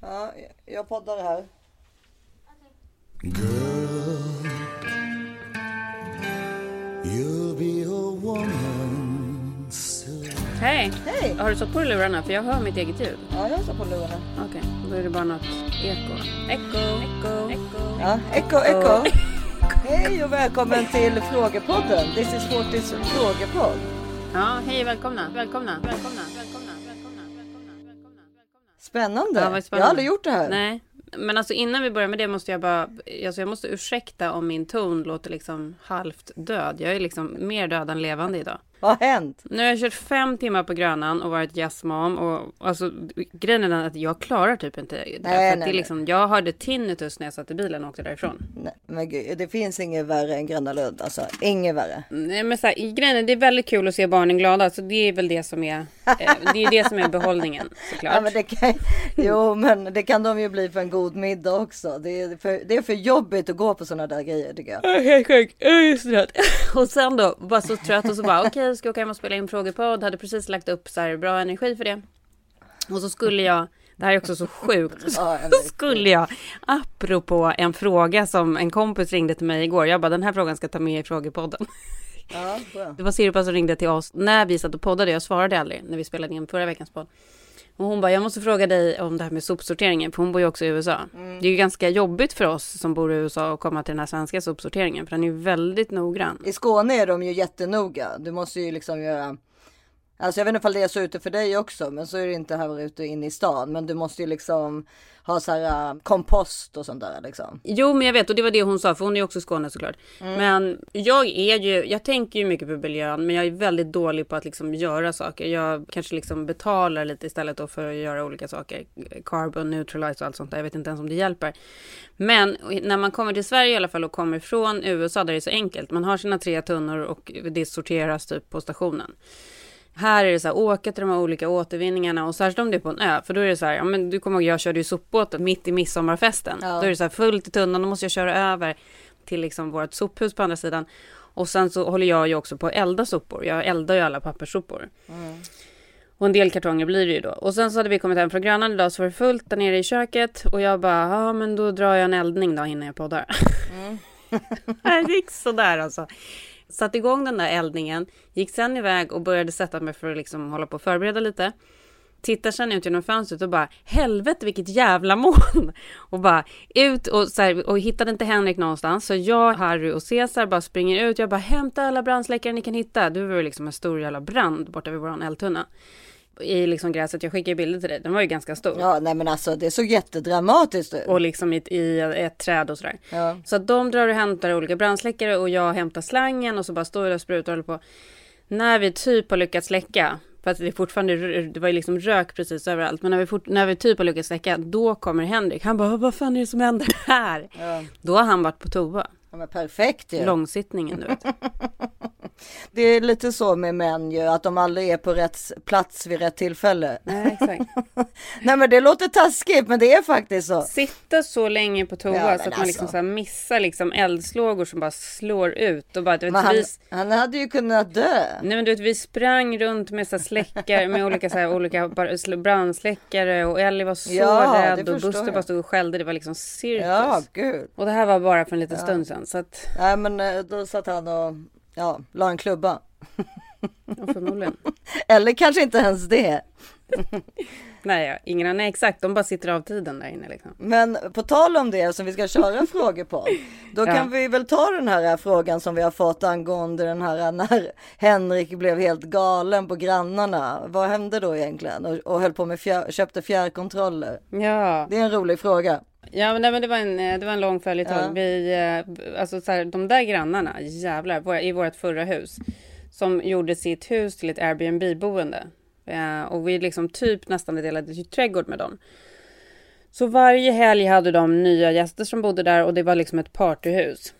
Ja, jag poddar här. Girl, you'll be a woman soon. Hej! Hej! Har du satt på dig lurarna? För jag hör mitt eget ljud. Ja, jag står på lurarna. Okej, då är det bara något eko. Eko, eko, eko. Ja, eko, eko. Hej och välkommen till Frågepodden. This is Fortis frågepodd. Ja, hej välkomna, välkomna, välkomna, välkomna. Spännande. Ja, vad Jag spännande. har aldrig gjort det här. Nej, men alltså innan vi börjar med det måste jag bara, alltså jag måste ursäkta om min ton låter liksom halvt död. Jag är liksom mer död än levande idag. Vad har hänt? Nu har jag kört fem timmar på Grönan och varit jazzmam och alltså grejen är den att jag klarar typ inte det. Nej, för det är liksom, jag hörde tinnitus när jag satt i bilen och åkte därifrån. Nej, men gud, det finns inget värre än Gröna Lund. Alltså, inget värre. Nej men så här, grejen är, det är väldigt kul att se barnen glada så det är väl det som är, eh, det är det som är behållningen såklart. Ja, men det kan, jo, men det kan de ju bli för en god middag också. Det är för, det är för jobbigt att gå på sådana där grejer tycker jag. Helt sjuk, jag är så trött. Och sen då, var så trött och så bara okej, ska jag åka hem och spela in frågepodd. Hade precis lagt upp så här bra energi för det. Och så skulle jag, det här är också så sjukt. Så skulle jag, apropå en fråga som en kompis ringde till mig igår. Jag bara, den här frågan ska ta med i frågepodden. Ja. Det var Sirpa som ringde till oss när vi satt och poddade. Jag svarade aldrig när vi spelade in förra veckans podd. Och hon bara, jag måste fråga dig om det här med sopsorteringen, för hon bor ju också i USA. Det är ju ganska jobbigt för oss som bor i USA att komma till den här svenska sopsorteringen, för den är ju väldigt noggrann. I Skåne är de ju jättenoga. Du måste ju liksom göra. Alltså jag vet inte ifall det är så ute för dig också, men så är det inte här ute inne i stan. Men du måste ju liksom ha så här äh, kompost och sånt där liksom. Jo, men jag vet och det var det hon sa, för hon är ju också i Skåne såklart. Men jag är ju, jag tänker ju mycket på miljön, men jag är väldigt dålig på att liksom göra saker. Jag kanske liksom betalar lite istället då för att göra olika saker. Carbon neutralize och allt sånt där. Jag vet inte ens om det hjälper. Men när man kommer till Sverige i alla fall och kommer från USA där det är så enkelt. Man har sina tre tunnor och det sorteras typ på stationen. Här är det så här, åka till de här olika återvinningarna och särskilt om det är på en ö. För då är det så här, ja men du kommer ihåg, jag körde ju sopbåten mitt i midsommarfesten. Ja. Då är det så här fullt i tunnan, då måste jag köra över till liksom vårt sophus på andra sidan. Och sen så håller jag ju också på att elda sopor. Jag eldar ju alla papperssopor. Och en del kartonger blir det ju då. Och sen så hade vi kommit hem från Grönan idag så var det fullt där nere i köket. Och jag bara, ja men då drar jag en eldning då innan jag poddar. det gick sådär alltså. Satte igång den där eldningen, gick sen iväg och började sätta mig för att liksom hålla på och förbereda lite. Tittar sen ut genom fönstret och bara helvete vilket jävla moln! Och bara ut och, så här, och hittade inte Henrik någonstans. Så jag, Harry och Cesar bara springer ut. Jag bara hämta alla brandsläckare ni kan hitta. Det var ju liksom en stor jävla brand borta vid våran eldtunna. I liksom gräset. Jag skickade bilder till dig. Den var ju ganska stor. Ja, nej men alltså det såg jättedramatiskt ut. Och liksom i, i ett träd och sådär. Ja. Så att de drar och hämtar olika brandsläckare och jag hämtar slangen och så bara står jag och sprutar och håller på. När vi typ har lyckats släcka, för att det fortfarande, det var ju liksom rök precis överallt, men när vi, fort, när vi typ har lyckats släcka, då kommer Henrik. Han bara, vad fan är det som händer här? Ja. Då har han varit på toa. Ja, men perfekt ju. Långsittningen, du vet. Det är lite så med män ju, att de aldrig är på rätt plats vid rätt tillfälle. Nej, exakt. Nej men det låter taskigt, men det är faktiskt så. Sitta så länge på toa Ja, så att man liksom alltså. så här missar liksom eldslågor som bara slår ut. Och bara, du vet, han, vi, han hade ju kunnat dö. Nej men du vet vi sprang runt med så släckare med olika, så här, olika brandsläckare och Ellie var så Ja, rädd och Buster bara stod och skällde. Det var liksom cirkus. Ja, gud. Och det här var bara för en liten stund sedan. Så att, Nej men eh, då satt han och ja, la en klubba. ja, förmodligen. Eller kanske inte ens det. Nej, ja, ingen. Nej, exakt. De bara sitter av tiden där inne liksom. Men på tal om det som vi ska köra frågor på. Då Ja. kan vi väl ta den här frågan som vi har fått angående den här när Henrik blev helt galen på grannarna. Vad hände då egentligen? Och, och höll på med fjär, köpte fjärrkontroller. Ja, Det är en rolig fråga. Ja men, nej, men det, var en, eh, det var en lång följetong. Ja. Vi, eh, alltså så här, de där grannarna, jävlar, våra, i vårt förra hus. Som gjorde sitt hus till ett Airbnb-boende. Eh, och vi liksom typ nästan delade ju trädgård med dem. Så varje helg hade de nya gäster som bodde där och det var liksom ett partyhus.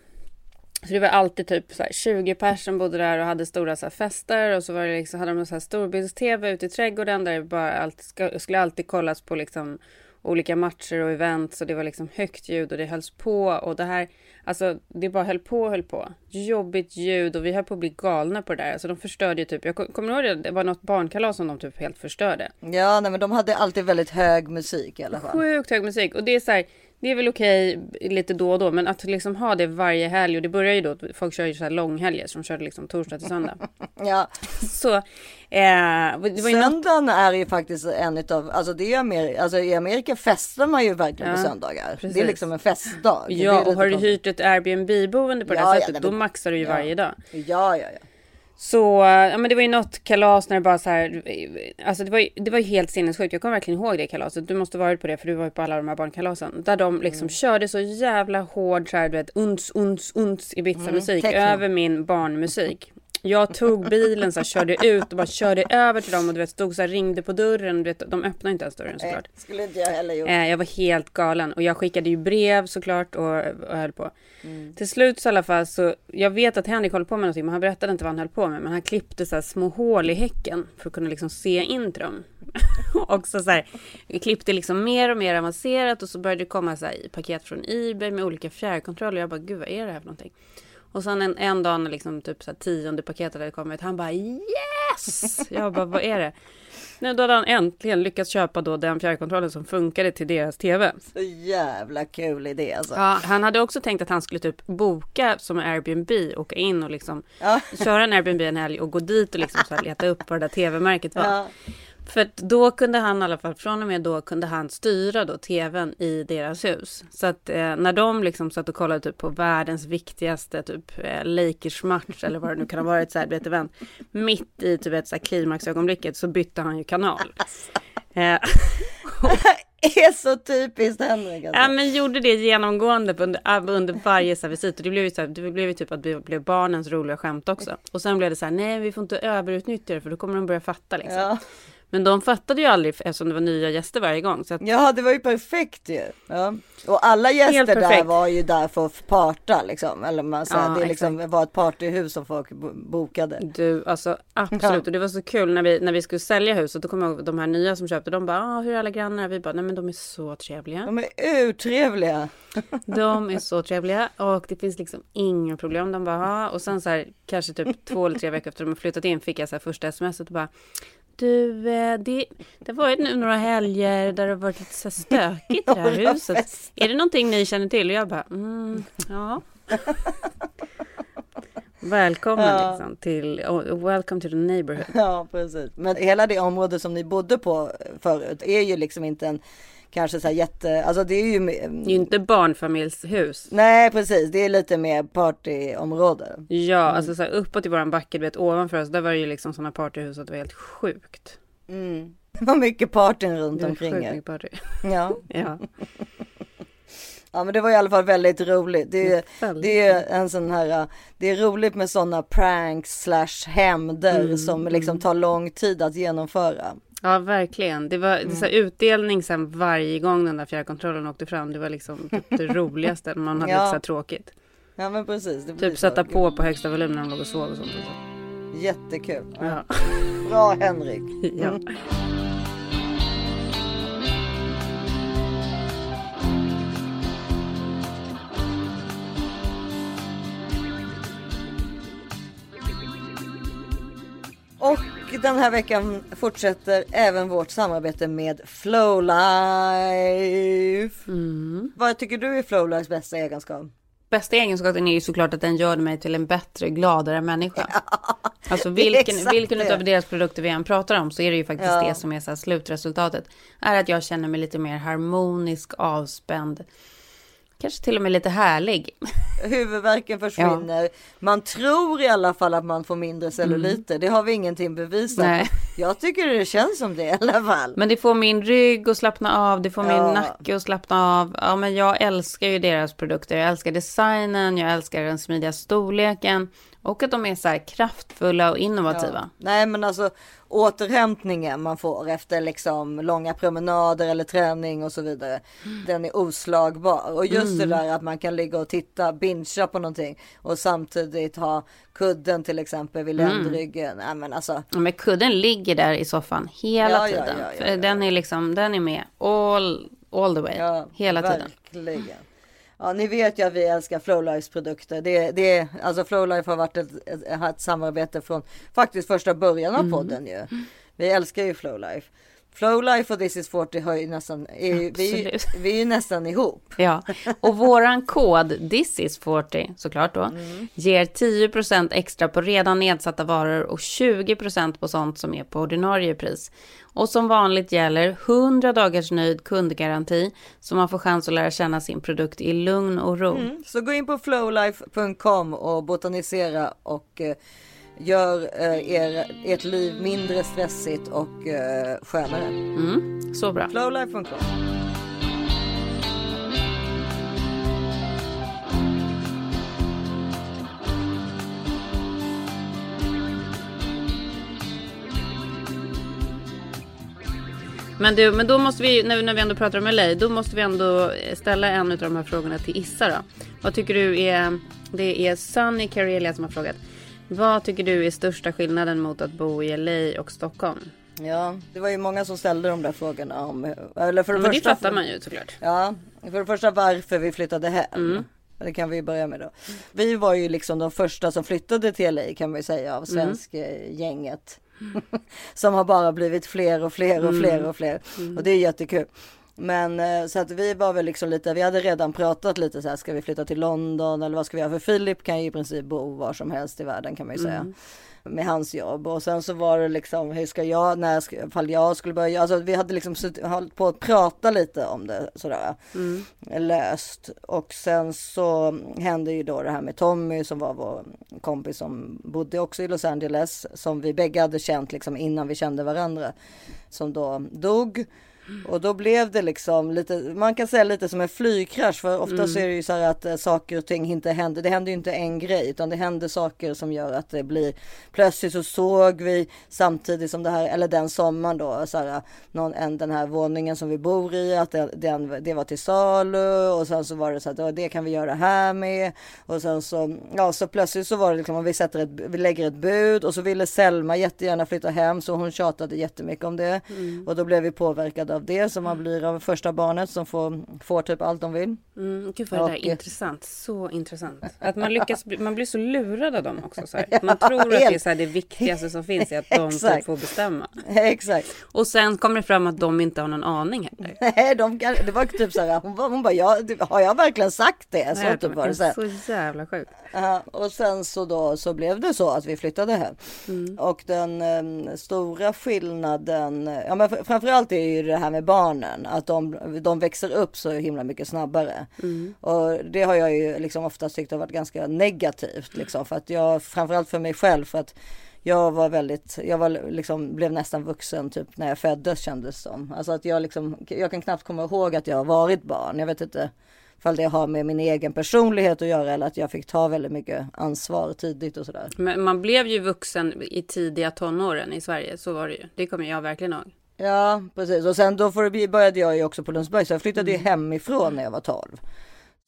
Så det var alltid typ så här 20 personer som bodde där och hade stora så fester och så var det liksom, hade de en så här storbilds-tv ute i trädgården där det bara alltid, skulle alltid kollas på liksom olika matcher och events och det var liksom högt ljud och det hölls på och det här, alltså det bara höll på och höll på. Jobbigt ljud och vi höll på att bli galna på det där. Alltså de förstörde ju typ, jag kom- kommer ihåg det, det var något barnkalas som de typ helt förstörde. Ja, nej, men de hade alltid väldigt hög musik i alla fall. Sjukt hög musik och det är så här, det är väl okej lite då och då, men att liksom ha det varje helg och det börjar ju då, folk kör ju så här långhelger som körde liksom torsdag till söndag. Ja, Så, eh, det ju något, söndagen är ju faktiskt en utav, alltså det är Amerika, alltså i Amerika festar man ju verkligen på Ja, söndagar. Det precis. är liksom en festdag. Det ja och har du hyrt ett Airbnb-boende på det Ja, här ja, sättet, nej, då men- maxar du ju varje dag. Ja, ja, ja. Så, ja men det var ju något kalas när det bara så här, alltså det var ju, det var ju helt sinnessjukt. Jag kommer verkligen ihåg det kalaset. Du måste varit på det för du var ju på alla de här barnkalasen. Där de liksom Mm. körde så jävla hård så här, du vet, uns, uns, uns Ibiza-musik techno. över min barnmusik. Jag tog bilen så här, körde ut och bara körde över till dem och du vet stod så här, ringde på dörren. Du vet, de öppnade inte ens dörren Nej, såklart. skulle inte jag heller gjort. Eh, jag var helt galen och jag skickade ju brev såklart och, och höll på. Mm. Till slut så i alla fall så, jag vet att Henrik håller på med någonting men han berättade inte vad han höll på med. Men han klippte så här små hål i häcken för att kunna liksom se in till dem. och så, så här, klippte liksom mer och mer avancerat och så började det komma så här paket från Ebay med olika fjärrkontroller. Jag bara, gud vad är det här för någonting? Och sen en, en dag när liksom typ så här tionde paketet hade kommit, han bara yes! Jag bara, vad är det? Nu då hade han äntligen lyckats köpa då den fjärrkontrollen som funkade till deras tv. Så jävla kul idé alltså. Ja, han hade också tänkt att han skulle typ boka som Airbnb, åka in och liksom Ja. köra en Airbnb en helg och gå dit och liksom så här leta upp vad det där tv-märket var. Ja. För då kunde han i alla fall, från och med då kunde han styra då tvn i deras hus. Så att eh, när de liksom satt och kollade typ på världens viktigaste typ eh, Lakers-match eller vad det nu kan ha varit så här, vet, event. Mitt i typ ett så här klimaxögonblicket så bytte han ju kanal. Eh, är så typiskt Henrik alltså. Ja men gjorde det genomgående under, under varje så här, visit och det blev ju så här, det blev ju typ att det blev barnens roliga skämt också. Och sen blev det så här, nej vi får inte överutnyttja det för då kommer de börja fatta liksom. Ja. Men de fattade ju aldrig eftersom det var nya gäster varje gång. Så att, ja, det var ju perfekt ju. Ja. Och alla gäster där var ju där för att parta liksom. Eller man säger, Ja, det liksom var ett partyhus som folk bo- bokade. Du, alltså absolut. Och det var så kul när vi, när vi skulle sälja huset. Då kommer jag ihåg de här nya som köpte. De bara, ah, hur är alla grannar? Vi bara, nej men de är så trevliga. De är urtrevliga. De är så trevliga och det finns liksom inga problem. De bara, ah. och sen så här kanske typ två eller tre veckor efter de har flyttat in fick jag så här första sms och bara du, eh, det, det har varit nu några helger där det har varit lite så stökigt i det här huset. Är det någonting ni känner till? Och jag bara, mm, ja. Välkommen Ja. liksom till, oh, welcome to the neighborhood. Ja, precis. Men hela det område som ni bodde på förut är ju liksom inte en kanske så här jätte, alltså det är ju Det är inte barnfamiljshus. Nej, precis. Det är lite mer partyområde. Ja, alltså så här uppåt i våran backe, du vet ovanför oss, där var det ju liksom sådana partyhus att det var helt sjukt. Mm. Det var mycket partyn runt Det var omkring sjukt er. party. Ja. Ja, ja, men det var i alla fall väldigt roligt. Det är, väldigt. det är en sån här, det är roligt med sådana pranks slash hämnder Mm, som liksom tar lång tid att genomföra. Ja, verkligen. Det var är så Mm. utdelning sen varje gång den där fjärrkontrollen åkte fram. Det var liksom typ det roligaste. Man hade Ja. lite så här tråkigt. Ja, men precis. Typ så. sätta på på högsta volym när de låg och sov och sånt. Jättekul. Ja. Bra Henrik. ja. Mm. Och den här veckan fortsätter även vårt samarbete med Flowlife. Mm. Vad tycker du är Flowlifes bästa egenskap? Bästa egenskapen är ju såklart att den gör mig till en bättre, gladare människa. Alltså vilken, vilken av deras produkter vi än pratar om så är det ju faktiskt Ja. det som är så slutresultatet. Är att jag känner mig lite mer harmonisk, avspänd. Kanske till och med lite härlig. Huvudvärken försvinner. Man tror i alla fall att man får mindre celluliter. Det har vi ingenting bevisat. Mm. Nej. Jag tycker det känns som det i alla fall. Men det får min rygg att slappna av, det får min Ja. nacke att slappna av. Ja, men jag älskar ju deras produkter. Jag älskar designen, jag älskar den smidiga storleken och att de är så här kraftfulla och innovativa. Nej men alltså återhämtningen man får efter liksom långa promenader eller träning och så vidare. Den är oslagbar. Och just det där att man kan ligga och titta, bingea på någonting och samtidigt ha kudden till exempel vid ländryggen. Nej men alltså. Ja, men kudden ligger där i soffan hela Ja, ja, tiden. ja, ja, För ja. Den är liksom, den är med all all the way. Ja, Hela tiden. Ja, ni vet ju att vi älskar Flowlifes produkter. Det, det, alltså Flowlife har varit ett, ett, ett samarbete från faktiskt första början Mm. av podden ju. Vi älskar ju Flowlife. Flowlife och This is 40 har ju nästan, är, ju- vi, är ju- vi är ju nästan ihop. Ja, och våran kod this is 40 såklart då ger 10% extra på redan nedsatta varor och 20% på sånt som är på ordinarie pris. Och som vanligt gäller 100 dagars nöjd kundgaranti så man får chans att lära känna sin produkt i lugn och ro. Så gå in på flowlife.com och botanisera och eh, gör eh, er, ert liv mindre stressigt och eh, skönare. Mm, så bra. Flowlife.com. Men du, men då måste vi, när, när vi ändå pratar om LA, då måste vi ändå ställa en av de här frågorna till Issa då. Vad tycker du är, det är Sunny Carelia som har frågat. Vad tycker du är största skillnaden mot att bo i LA och Stockholm? Ja, det var ju många som ställde de där frågorna om, eller för det Men det första. fattar man ju såklart. Ja, för det första varför vi flyttade hem. Det kan vi börja med då. Vi var ju liksom de första som flyttade till LA kan man ju säga av svensk eh, gänget. som har bara blivit fler och fler och fler och fler. Och det är jättekul. Men eh, så att vi var väl liksom lite, vi hade redan pratat lite så här, ska vi flytta till London eller vad ska vi göra? För Filip kan ju i princip bo var som helst i världen kan man ju säga. Med hans jobb och sen så var det liksom, hur ska jag, när ska, ifall jag skulle börja, alltså vi hade liksom sutt- hållit på att prata lite om det sådär. Löst. Och sen så hände ju då det här med Tommy som var vår kompis som bodde också i Los Angeles. Som vi bägge hade känt liksom innan vi kände varandra. Som då dog. Och då blev det liksom lite, man kan säga lite som en flygkrasch för ofta så är det ju så här att eh, saker och ting inte händer. Det händer ju inte en grej utan det händer saker som gör att det blir plötsligt så såg vi samtidigt som det här eller den sommaren då så här, någon, en, den här våningen som vi bor i att det, den, det var till salu och sen så var det så att det kan vi göra här med. Och sen så ja så plötsligt så var det liksom om vi sätter ett, vi lägger ett bud och så ville Selma jättegärna flytta hem så hon tjatade jättemycket om det. Och då blev vi påverkade av det som man blir av första barnet som får, får typ allt de vill. Mm, gud vad det där är intressant. Så intressant. Att man lyckas, man blir så lurad av dem också. Så här. Man tror att det är så här, det viktigaste som finns är att de typ får bestämma. Exakt. Och sen kommer det fram att de inte har någon aning heller. Nej, de kan, det var typ så här, hon, bara- hon bara, ja, har jag verkligen sagt det? Så Nej, typ var det så här. så jävla sjukt. Och sen så då så blev det så att vi flyttade hem. Och den em, stora skillnaden, ja men fr- framförallt är ju det här med barnen, att de, de växer upp så himla mycket snabbare. Och det har jag ju liksom oftast tyckt har varit ganska negativt liksom för att jag, framförallt för mig själv för att jag var väldigt, jag var liksom, blev nästan vuxen typ när jag föddes kändes som. Alltså att jag liksom, jag kan knappt komma ihåg att jag har varit barn. Jag vet inte ifall det har med min egen personlighet att göra eller att jag fick ta väldigt mycket ansvar tidigt och sådär. Men man blev ju vuxen i tidiga tonåren i Sverige. Så var det ju. Det kommer jag verkligen ihåg. Ja, precis. Och sen då får det började jag ju också på Lundsberg, så jag flyttade ju hemifrån när jag var 12.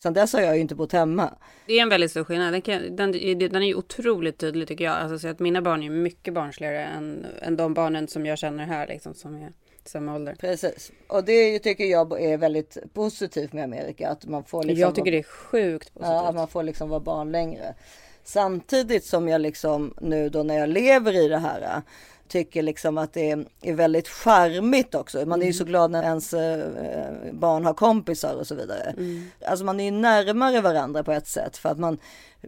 Sen dess har jag ju inte bott hemma. Det är en väldigt stor skillnad. Den, kan, den, den är ju otroligt tydlig tycker jag. Alltså, så att mina barn är ju mycket barnsligare än, än de barnen som jag känner här liksom som är samma ålder. Precis. Och det tycker jag är väldigt positivt med Amerika, att man får liksom jag tycker det är sjukt positivt. Ja, att man får liksom vara barn längre. Samtidigt som jag liksom nu då när jag lever i det här tycker liksom att det är, är väldigt charmigt också. Man är ju så glad när ens eh, barn har kompisar och så vidare. Alltså man är ju närmare varandra på ett sätt för att man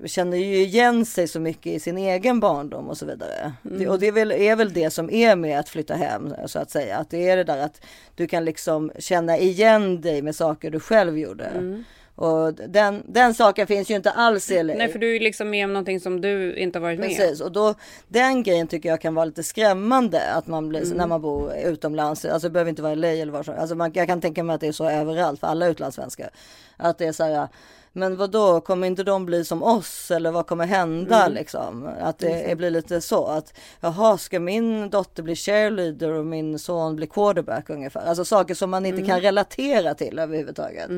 känner ju igen sig så mycket i sin egen barndom och så vidare. Det, och det är väl, är väl det som är med att flytta hem så att säga. Att det är det där att du kan liksom känna igen dig med saker du själv gjorde. Och den, den saken finns ju inte alls i LA. Nej, för du är ju liksom med om någonting som du inte har varit med om. Precis, och då den grejen tycker jag kan vara lite skrämmande att man blir Mm. när man bor utomlands. Alltså det behöver inte vara i LA eller var som Alltså man, jag kan tänka mig att det är så överallt för alla utlandssvenskar. Att det är så här. Men vad då kommer inte de bli som oss eller vad kommer hända Mm. liksom? Att det blir lite så att jaha, ska min dotter bli cheerleader och min son bli quarterback ungefär? Alltså saker som man inte Mm. kan relatera till överhuvudtaget.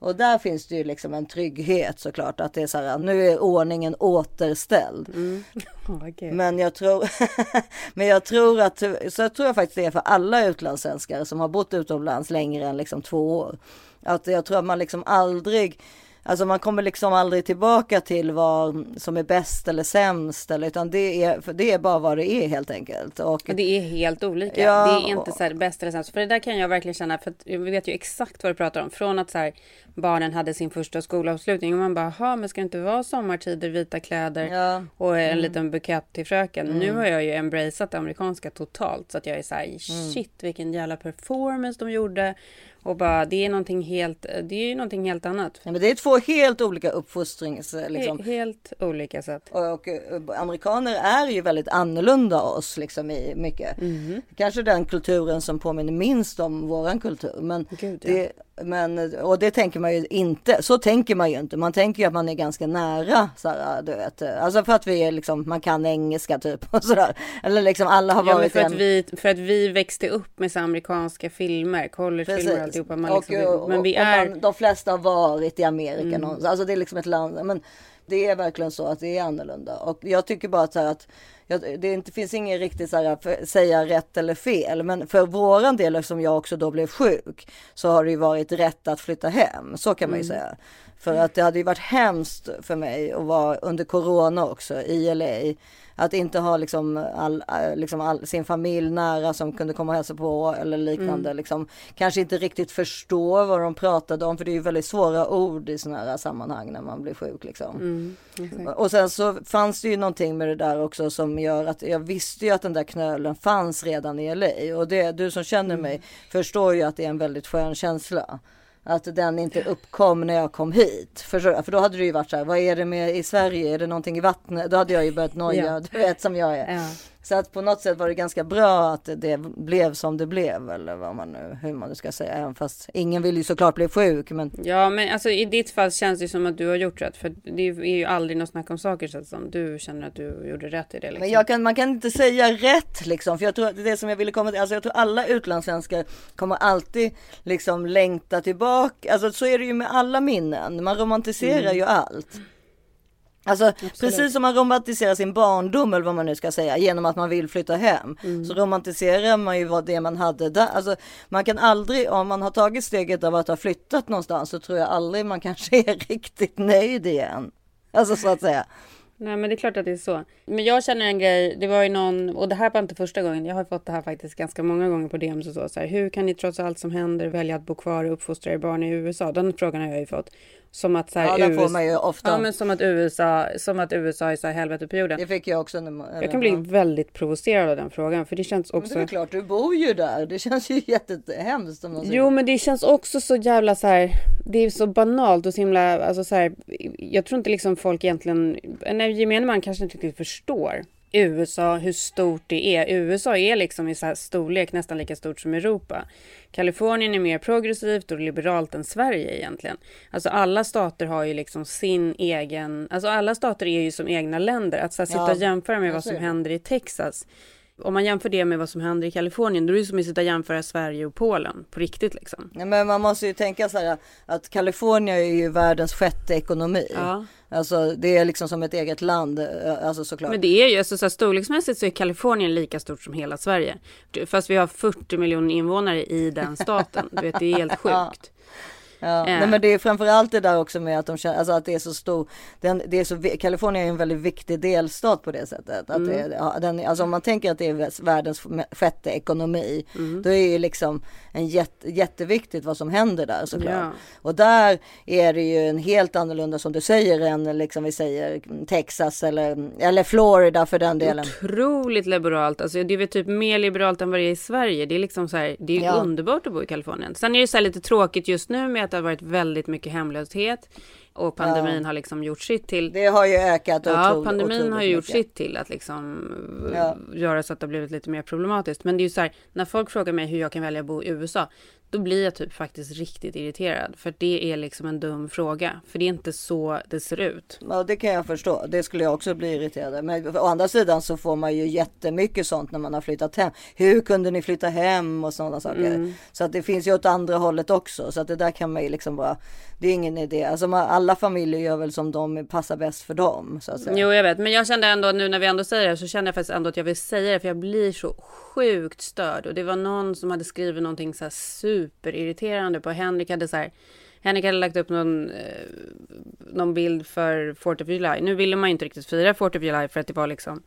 Och där finns det ju liksom en trygghet såklart att det är så här, nu är ordningen återställd. Mm. Oh, okay. Men jag tror, men jag tror att, så jag tror jag faktiskt det är för alla utlandssvenskar som har bott utomlands längre än liksom två år. Att jag tror att man liksom aldrig Alltså man kommer liksom aldrig tillbaka till vad som är bäst eller sämst eller utan det är, det är bara vad det är helt enkelt. Och, det är helt olika. Ja, det är inte så här bäst eller sämst. För det där kan jag verkligen känna, för att vi vet ju exakt vad du pratar om. Från att så här, barnen hade sin första skolavslutning och man bara, ha men ska det inte vara sommartider, vita kläder Ja. och en Mm. liten bukett till fröken. Nu har jag ju embraceat det amerikanska totalt så att jag är så här, Mm. shit vilken jävla performance de gjorde. Och bara, det är någonting helt, det är ju någonting helt annat. Ja, men det är två helt olika uppfostrings... Liksom. He- Helt olika sätt. Och, och eh, amerikaner är ju väldigt annorlunda oss liksom i mycket. Mhm. Kanske den kulturen som påminner minst om våran kultur. Men, Gud, ja. det, men och det tänker man ju inte. Så tänker man ju inte. Man tänker ju att man är ganska nära. Så här, du vet. Alltså för att vi är liksom, man kan engelska typ och sådär. Eller liksom alla har Ja, varit för, att vi, för att vi växte upp med så amerikanska filmer, collegefilmer och alltihopa. Man och, liksom, och, men vi och är... man, de flesta har varit i Amerika. Mm. någonstans. Alltså det är liksom ett land. Men det är verkligen så att det är annorlunda. Och jag tycker bara att, så att det inte finns ingen riktigt så här, säga rätt eller fel. Men för våran del, eftersom jag också då blev sjuk, så har det ju varit rätt att flytta hem. Så kan man Mm. ju säga. För att det hade ju varit hemskt för mig att vara under corona också i LA. Att inte ha liksom, all, äh, liksom all, sin familj nära som kunde komma och hälsa på eller liknande. Liksom, kanske inte riktigt förstå vad de pratade om för det är ju väldigt svåra ord i sådana här sammanhang när man blir sjuk. Liksom. Mm, exakt. Och sen så fanns det ju någonting med det där också som gör att jag visste ju att den där knölen fanns redan i LA. Och det, du som känner mig förstår ju att det är en väldigt skön känsla. Att den inte uppkom när jag kom hit. För, för då hade det ju varit så här, vad är det med i Sverige? Är det någonting i vattnet? Då hade jag ju börjat noja, Ja. du vet som jag är. Ja. Så att på något sätt var det ganska bra att det blev som det blev. Eller vad man nu, hur man nu ska säga. Även fast ingen vill ju såklart bli sjuk. Men ja, men alltså i ditt fall känns det som att du har gjort rätt. För det är ju aldrig något snack om saker så som du känner att du gjorde rätt i det. Liksom. Men kan, man kan inte säga rätt liksom. För jag tror att det som jag ville komma till. Alltså jag tror alla utlandssvenskar kommer alltid liksom längta tillbaka. Alltså så är det ju med alla minnen. Man romantiserar ju allt. Alltså precis som man romantiserar sin barndom eller vad man nu ska säga genom att man vill flytta hem. Så romantiserar man ju vad det man hade där. Alltså man kan aldrig, om man har tagit steget av att ha flyttat någonstans så tror jag aldrig man kanske är riktigt nöjd igen. Alltså så att säga. Nej men det är klart att det är så. Men jag känner en grej, det var ju någon, och det här var inte första gången, jag har fått det här faktiskt ganska många gånger på DMs och så. så här, hur kan ni trots allt som händer välja att bo kvar och uppfostra er barn i USA? Den frågan har jag ju fått. Som att så här, Ja, den får USA, man ju ofta. Ja men som att USA, som att USA är så här helvete på jorden. Det fick jag också. När, Jag kan bli väldigt provocerad av den frågan för det känns Men det är också. klart, du bor ju där. Det känns ju jättehemskt. Om. Jo men det känns också så jävla så här. Det är så banalt och så himla, alltså så här. Jag tror inte liksom folk egentligen, nej gemene man kanske inte riktigt förstår. USA, hur stort det är. USA är liksom i så här storlek nästan lika stort som Europa. Kalifornien är mer progressivt och liberalt än Sverige egentligen. Alltså alla stater har ju liksom sin egen, alltså alla stater är ju som egna länder. Att så sitta Ja, och jämföra med vad som händer i Texas. Om man jämför det med vad som händer i Kalifornien, då är det som att sitta och jämföra Sverige och Polen på riktigt liksom. Nej, men man måste ju tänka så här att Kalifornien är ju världens sjätte ekonomi. Ja. Alltså det är liksom som ett eget land. eh, Alltså såklart. Men det är ju, alltså, så här, storleksmässigt så är Kalifornien lika stort som hela Sverige. Fast vi har 40 miljoner invånare i den staten. Du vet, det är helt sjukt. Ja, Eh. nej, men det är framförallt det där också med att de känner, alltså att det är så stor, den, det är så, Kalifornien är en väldigt viktig delstat på det sättet. Att Mm. det, ja, den, alltså om man tänker att det är världens sjätte ekonomi, Mm. då är ju liksom en jätte, jätteviktigt vad som händer där såklart. Ja. Och där är det ju en helt annorlunda som du säger än liksom vi säger Texas eller, eller Florida för den delen. Otroligt liberalt. Alltså, det är väl typ mer liberalt än vad det är i Sverige. Det är liksom så här, det är Ja. underbart att bo i Kalifornien. Sen är det så här lite tråkigt just nu med att det har varit väldigt mycket hemlöshet. Och pandemin har liksom gjort sitt till. Det har ju ökat Ja, otroligt, pandemin har ju gjort mycket. sitt till att liksom Ja. göra så att det har blivit lite mer problematiskt. Men det är ju så här, när folk frågar mig hur jag kan välja att bo i USA, då blir jag typ faktiskt riktigt irriterad. För det är liksom en dum fråga. För det är inte så det ser ut. Ja, det kan jag förstå. Det skulle jag också bli irriterad över. Men å andra sidan så får man ju jättemycket sånt när man har flyttat hem. Hur kunde ni flytta hem och sådana saker. Mm. Så att det finns ju åt andra hållet också. Så att det där kan man ju liksom bara. Det är ingen idé. Alltså man, alla familjer gör väl som de passar bäst för dem. Så att säga. Jo, jag vet. Men jag kände ändå nu när vi ändå säger det så kände jag faktiskt ändå att jag vill säga det. För jag blir så sjukt störd. Och det var någon som hade skrivit någonting så här superirriterande på Henrik hade så här. Henrik hade lagt upp någon, eh, någon bild för 4th of July. Nu ville man ju inte riktigt fira 4th of July för att det var liksom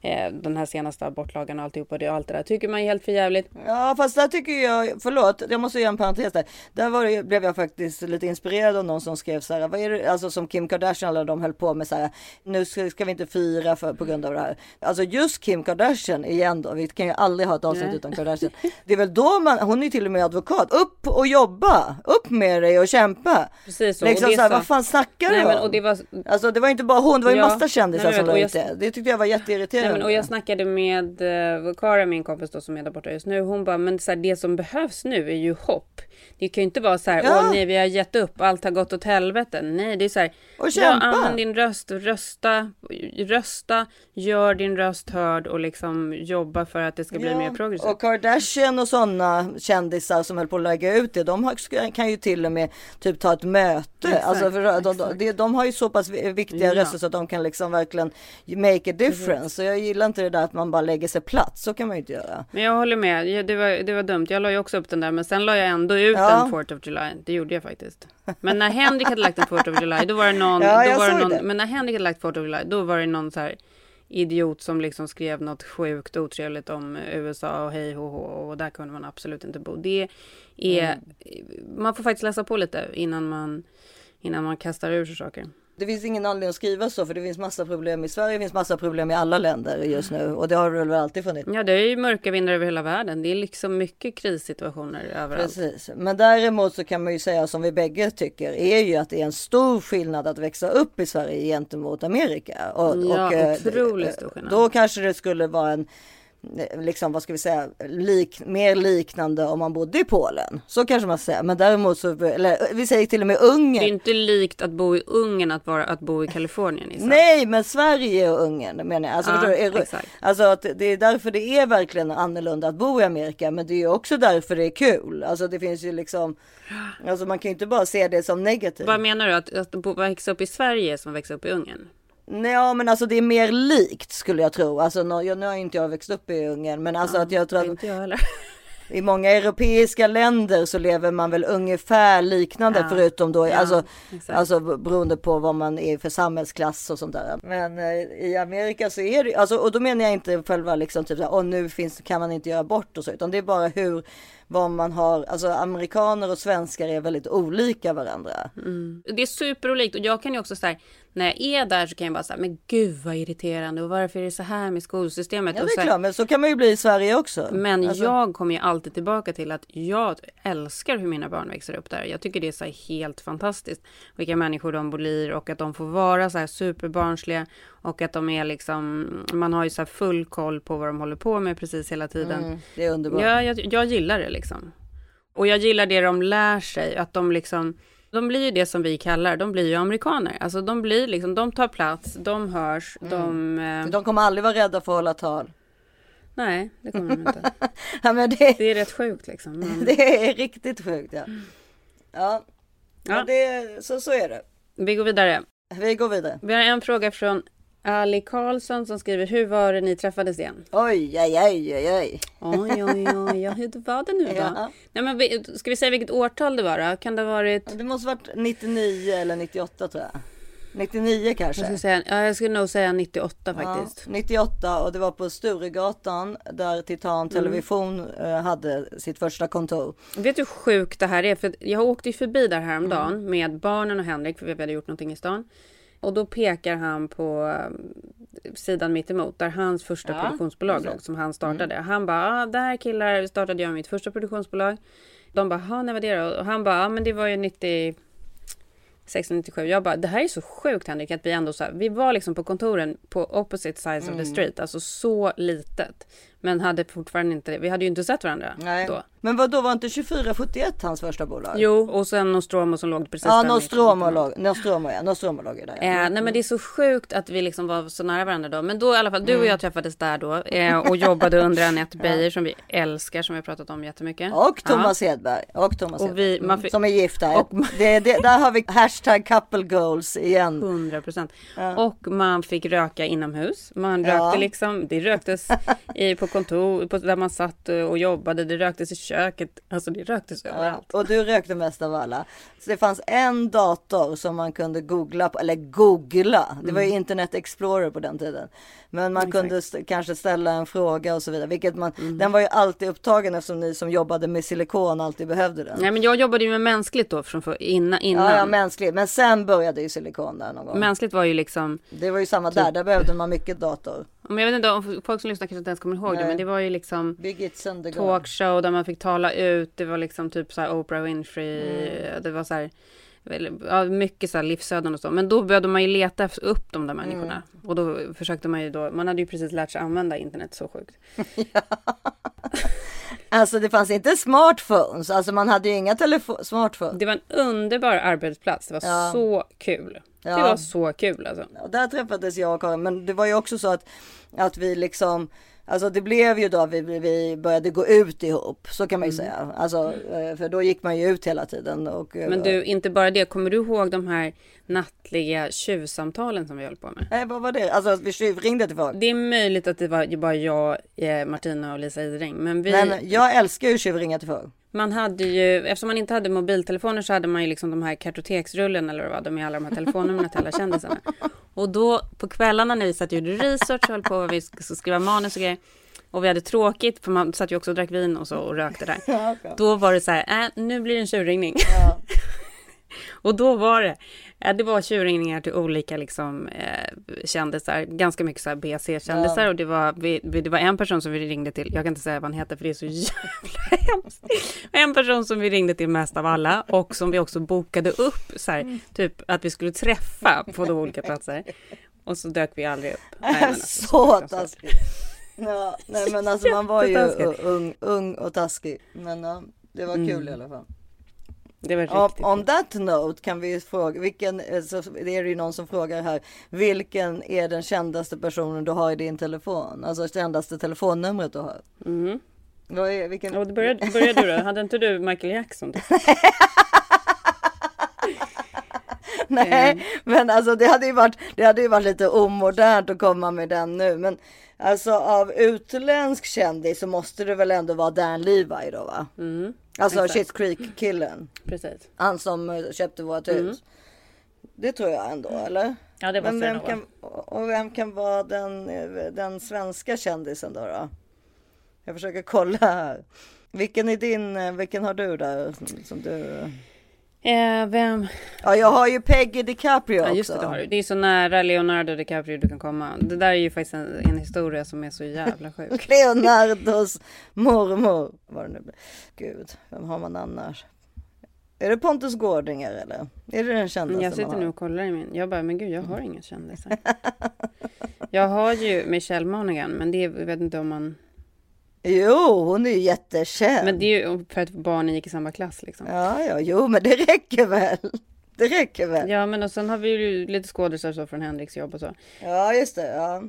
eh, den här senaste abortlagen och alltihopa det och allt det där. Tycker man är helt för jävligt. Ja fast där tycker jag, förlåt jag måste göra en parentes där. Där det, blev jag faktiskt lite inspirerad av någon som skrev så här, vad är det, alltså som Kim Kardashian eller de höll på med så här, nu ska, ska vi inte fira för, på grund av det här. Alltså just Kim Kardashian igen då, vi kan ju aldrig ha ett avsnitt Nej. utan Kardashian. Det är väl då man, hon är ju till och med advokat, upp och jobba, upp med dig och kämpa. Precis så. Liksom och så här, vad fan snackar du om? och det var, Alltså det var inte bara hon, det var ju Ja, massa kändisar nej, som la och ut det. Det tyckte jag var jätteirriterande. Nej, men, och jag snackade med eh, Kara, min kompis då, som är där borta just nu. Hon bara, men så här, det som behövs nu är ju hopp. Det kan ju inte vara så här, Ja. åh nej vi har gett upp, allt har gått åt helvete. Nej, det är så här, Och ja, kämpa. använd din röst, rösta, rösta, gör din röst hörd och liksom jobba för att det ska bli Ja, mer progressivt. Och Kardashian och sådana kändisar som höll på att lägga ut det, de har, kan ju till och med typ ta ett möte. Exakt, alltså för de, de, de, har ju så pass viktiga Ja. röster så att de kan liksom verkligen make a difference. Så jag gillar inte det där att man bara lägger sig platt, så kan man ju inte göra. Men jag håller med, Ja, det var, det var dumt. Jag la ju också upp den där, men sen la jag ändå ut Ja. en 4th of July. Det gjorde jag faktiskt. Men när Henrik hade lagt en 4th of July, då var det någon... Ja, då var det någon det. Men när Henrik hade lagt 4th of July, då var det någon så här idiot som liksom skrev något sjukt otrevligt om USA och hej och hå och där kunde man absolut inte bo. Det är... Mm. Man får faktiskt läsa på lite innan man, innan man kastar ur sig saker. Det finns ingen anledning att skriva så för det finns massa problem i Sverige, det finns massa problem i alla länder just nu och det har det väl alltid funnits. Ja, det är ju mörka vindar över hela världen. Det är liksom mycket krissituationer överallt. Precis, men däremot så kan man ju säga som vi bägge tycker är ju att det är en stor skillnad att växa upp i Sverige gentemot Amerika. Och, Ja, och, eh, otroligt stor skillnad. Då kanske det skulle vara en liksom vad ska vi säga, lik, mer liknande om man bodde i Polen. Så kanske man säger, men däremot så, eller vi säger till och med Det är Ungern. inte likt att bo i Ungern att, vara, att bo i Kalifornien. Isa. Nej, men Sverige och Ungern menar jag. Alltså, Ja, du? Är- alltså att det är därför det är verkligen annorlunda att bo i Amerika. Men det är ju också därför det är kul. Alltså det finns ju liksom, alltså man kan ju inte bara se det som negativt. Vad menar du? Att, att bo, växa upp i Sverige som växa upp i Ungern? Nej, ja, men alltså det är mer likt skulle jag tro. Alltså jag, nu har inte jag växt upp i Ungern, men alltså att jag tror att Inte jag heller. i många europeiska länder så lever man väl ungefär liknande Ja. förutom då Ja, alltså, exakt. alltså beroende på vad man är för samhällsklass och sånt där. Men eh, i Amerika så är det alltså och då menar jag inte själva liksom typ såhär, åh nu finns, kan man inte göra abort och så utan det är bara hur vad man har, alltså amerikaner och svenskar är väldigt olika varandra. Det är superolikt och jag kan ju också så här, när jag är där så kan jag bara säga, men gud vad irriterande och varför är det så här med skolsystemet? Ja och det så är här, klart, men så kan man ju bli i Sverige också. Men Alltså- jag kommer ju alltid tillbaka till att jag älskar hur mina barn växer upp där. Jag tycker det är så helt fantastiskt. Vilka människor de blir och att de får vara så här superbarnsliga. Och att de är liksom, man har ju så full koll på vad de håller på med precis hela tiden. Mm, det är underbart. Ja, jag, jag gillar det liksom. Och jag gillar det de lär sig, att de liksom, de blir ju det som vi kallar, de blir ju amerikaner. Alltså de blir liksom, de tar plats, de hörs, de... Eh, De kommer aldrig vara rädda för att hålla tal. nej, det kommer de inte. Ja, det, Det är rätt sjukt liksom. Men, det är riktigt sjukt. Ja, ja. Ja. Det, så, så är det. vi går vidare. Vi går vidare. Vi har en fråga från Ali Karlsson som skriver, hur var det ni träffades igen? Oj, oj, oj, oj, oj. Oj, oj, oj, hur var det nu då? Ja. Nej, men ska vi säga vilket årtal det var då? Kan det ha varit... Det måste varit 99 eller 98 tror jag. 99 kanske. Jag skulle, säga, ja, jag skulle nog säga 98 faktiskt. Ja, 98 och det var på Sturegatan där Titan Television eh, hade sitt första kontor. Vet du hur sjukt det här är? För jag åkte ju förbi där häromdagen med barnen och Henrik för vi hade gjort någonting i stan. Och då pekar han på eh, sidan mitt emot där hans första Ja, produktionsbolag låg som han startade. Han bara, ah, där killar startade jag mitt första produktionsbolag. De bara, "Ha, när var det då? Och han bara, ja men det var ju 90 1697. Jag bara, det här är så sjukt Henrik att vi ändå så här, vi var liksom på kontoren på opposite sides of the street, alltså så litet. Men hade fortfarande inte, vi hade ju inte sett varandra Nej. då. Men vad då var inte 2471 hans första bolag? Jo, och sen Nostromo som låg precis Ja, där Nostromo låg, Nostromo ja, Nostromo låg ju där. ja. Eh, nej men det är så sjukt att vi liksom var så nära varandra då. Men då i alla fall, du Mm. och jag träffades där då eh, och jobbade under Anette Beijer som vi älskar, som vi har pratat om jättemycket. Och Thomas Hedberg. Och Thomas Och Hedberg. vi- Som är gifta. och- det, det, där har vi hashtag couple goals igen. 100 procent. Och man fick röka inomhus. Man Ja. rökte liksom, det röktes i, på kontor, på, där man satt och jobbade. Det röktes i köket. Alltså det röktes överallt. Ja, och du rökte mest av alla. Så det fanns en dator som man kunde googla på, eller googla. Det var ju Internet Explorer på den tiden. Men man Mm. Exakt. kunde st- kanske ställa en fråga och så vidare. Vilket man, Mm. Den var ju alltid upptagen eftersom ni som jobbade med silikon alltid behövde den. Nej men jag jobbade ju med mänskligt då från för, innan. innan. Ja, ja, mänskligt. Men sen började ju silikon där någon gång. Mänskligt var ju liksom, Det var ju samma Typ. där, där behövde man mycket dator. Men jag vet inte om folk som lyssnar kanske inte ens kommer ihåg det, Nej. men det var ju liksom talkshow där man fick tala ut. Det var liksom typ så här Oprah Winfrey. Mm. Det var så här, ja, mycket så här livsöden och så. Men då började man ju leta upp de där människorna. Mm. Och då försökte man ju då, man hade ju precis lärt sig använda internet så sjukt. Alltså det fanns inte smartphones, alltså man hade ju inga smartphones. Det var en underbar arbetsplats. Det var Ja. så kul. Ja. Det var så kul alltså. Och där träffades jag och Karin, men det var ju också så att, att vi liksom Alltså det blev ju då vi, vi började gå ut ihop, så kan man Mm. ju säga. Alltså, eh, för då gick man ju ut hela tiden. Och, eh, Men du, inte bara det. Kommer du ihåg de här nattliga tjuvsamtalen som vi höll på med? Nej, vad var det? Alltså vi tjuvringde till folk. Det är möjligt att det var bara jag, eh, Martina och Lisa Idring. Men vi, Men jag älskar ju tjuvringa till folk. Man hade ju, eftersom man inte hade mobiltelefoner så hade man ju liksom de här kartoteksrullen eller vad var, med alla de här telefonnumren till alla kändisarna. Och då på kvällarna när vi satt och gjorde research och höll på, vi skulle skriva manus och grejer. Och vi hade tråkigt, för man satt ju också och drack vin och så och rökte där. Ja. Då var det så här, äh, nu blir det en tjurringning. Ja. Och då var det, det var tjurringningar till olika liksom eh, kändisar, ganska mycket så här BC-kändisar och det var, vi, det var en person som vi ringde till, jag kan inte säga vad han heter för det är så jävla hemskt. En person som vi ringde till mest av alla och som vi också bokade upp så här, typ att vi skulle träffa på de olika platser. Och så dök vi aldrig upp. Nej, alltså, så taskigt. Ja, nej men alltså man var ju ung, ung och taskig. Men ja, det var kul i alla fall. Det var On, riktigt. on that note kan vi fråga, vilken, eh, så det är det ju någon som frågar här, vilken är den kändaste personen du har i din telefon? Alltså kändaste telefonnumret du har? Mhm. Vad är, vilken? Och då började, började du då? Hade inte du Michael Jackson? Nej, men alltså det hade ju varit, det hade ju varit lite omodernt att komma med den nu. Men alltså av utländsk kändis så måste det väl ändå vara Dan Levi då va? Mm, Alltså. Shit Creek killen. precis. Han som eh, köpte vårt hus. Det tror jag ändå, eller? Ja, det måste Men det vem kan, och vem kan vara den, eh, den svenska kändisen då, då? Jag försöker kolla här. Vilken är din, eh, vilken har du där som du? Eh, vem? Ja, jag har ju Peggy DiCaprio Ja, också. just det, det har du. Det är så nära Leonardo DiCaprio du kan komma. Det där är ju faktiskt en, en historia som är så jävla sjuk. Leonardos mormor. Vad det nu. Gud, vem har man annars? Är det Pontus Gårdinger eller? Är det den kändaste Jag man sitter nu och kollar i min. Jag bara, men gud, jag har inga kändisar. Jag har ju Michelle Monaghan, men det jag vet inte om man... Jo, hon är ju jättekänd. Men det är ju för att barnen gick i samma klass liksom. Ja, ja, jo, men det räcker väl. Det räcker väl. Ja, men och sen har vi ju lite skådisar så från Henriks jobb och så. Ja, just det. Ja.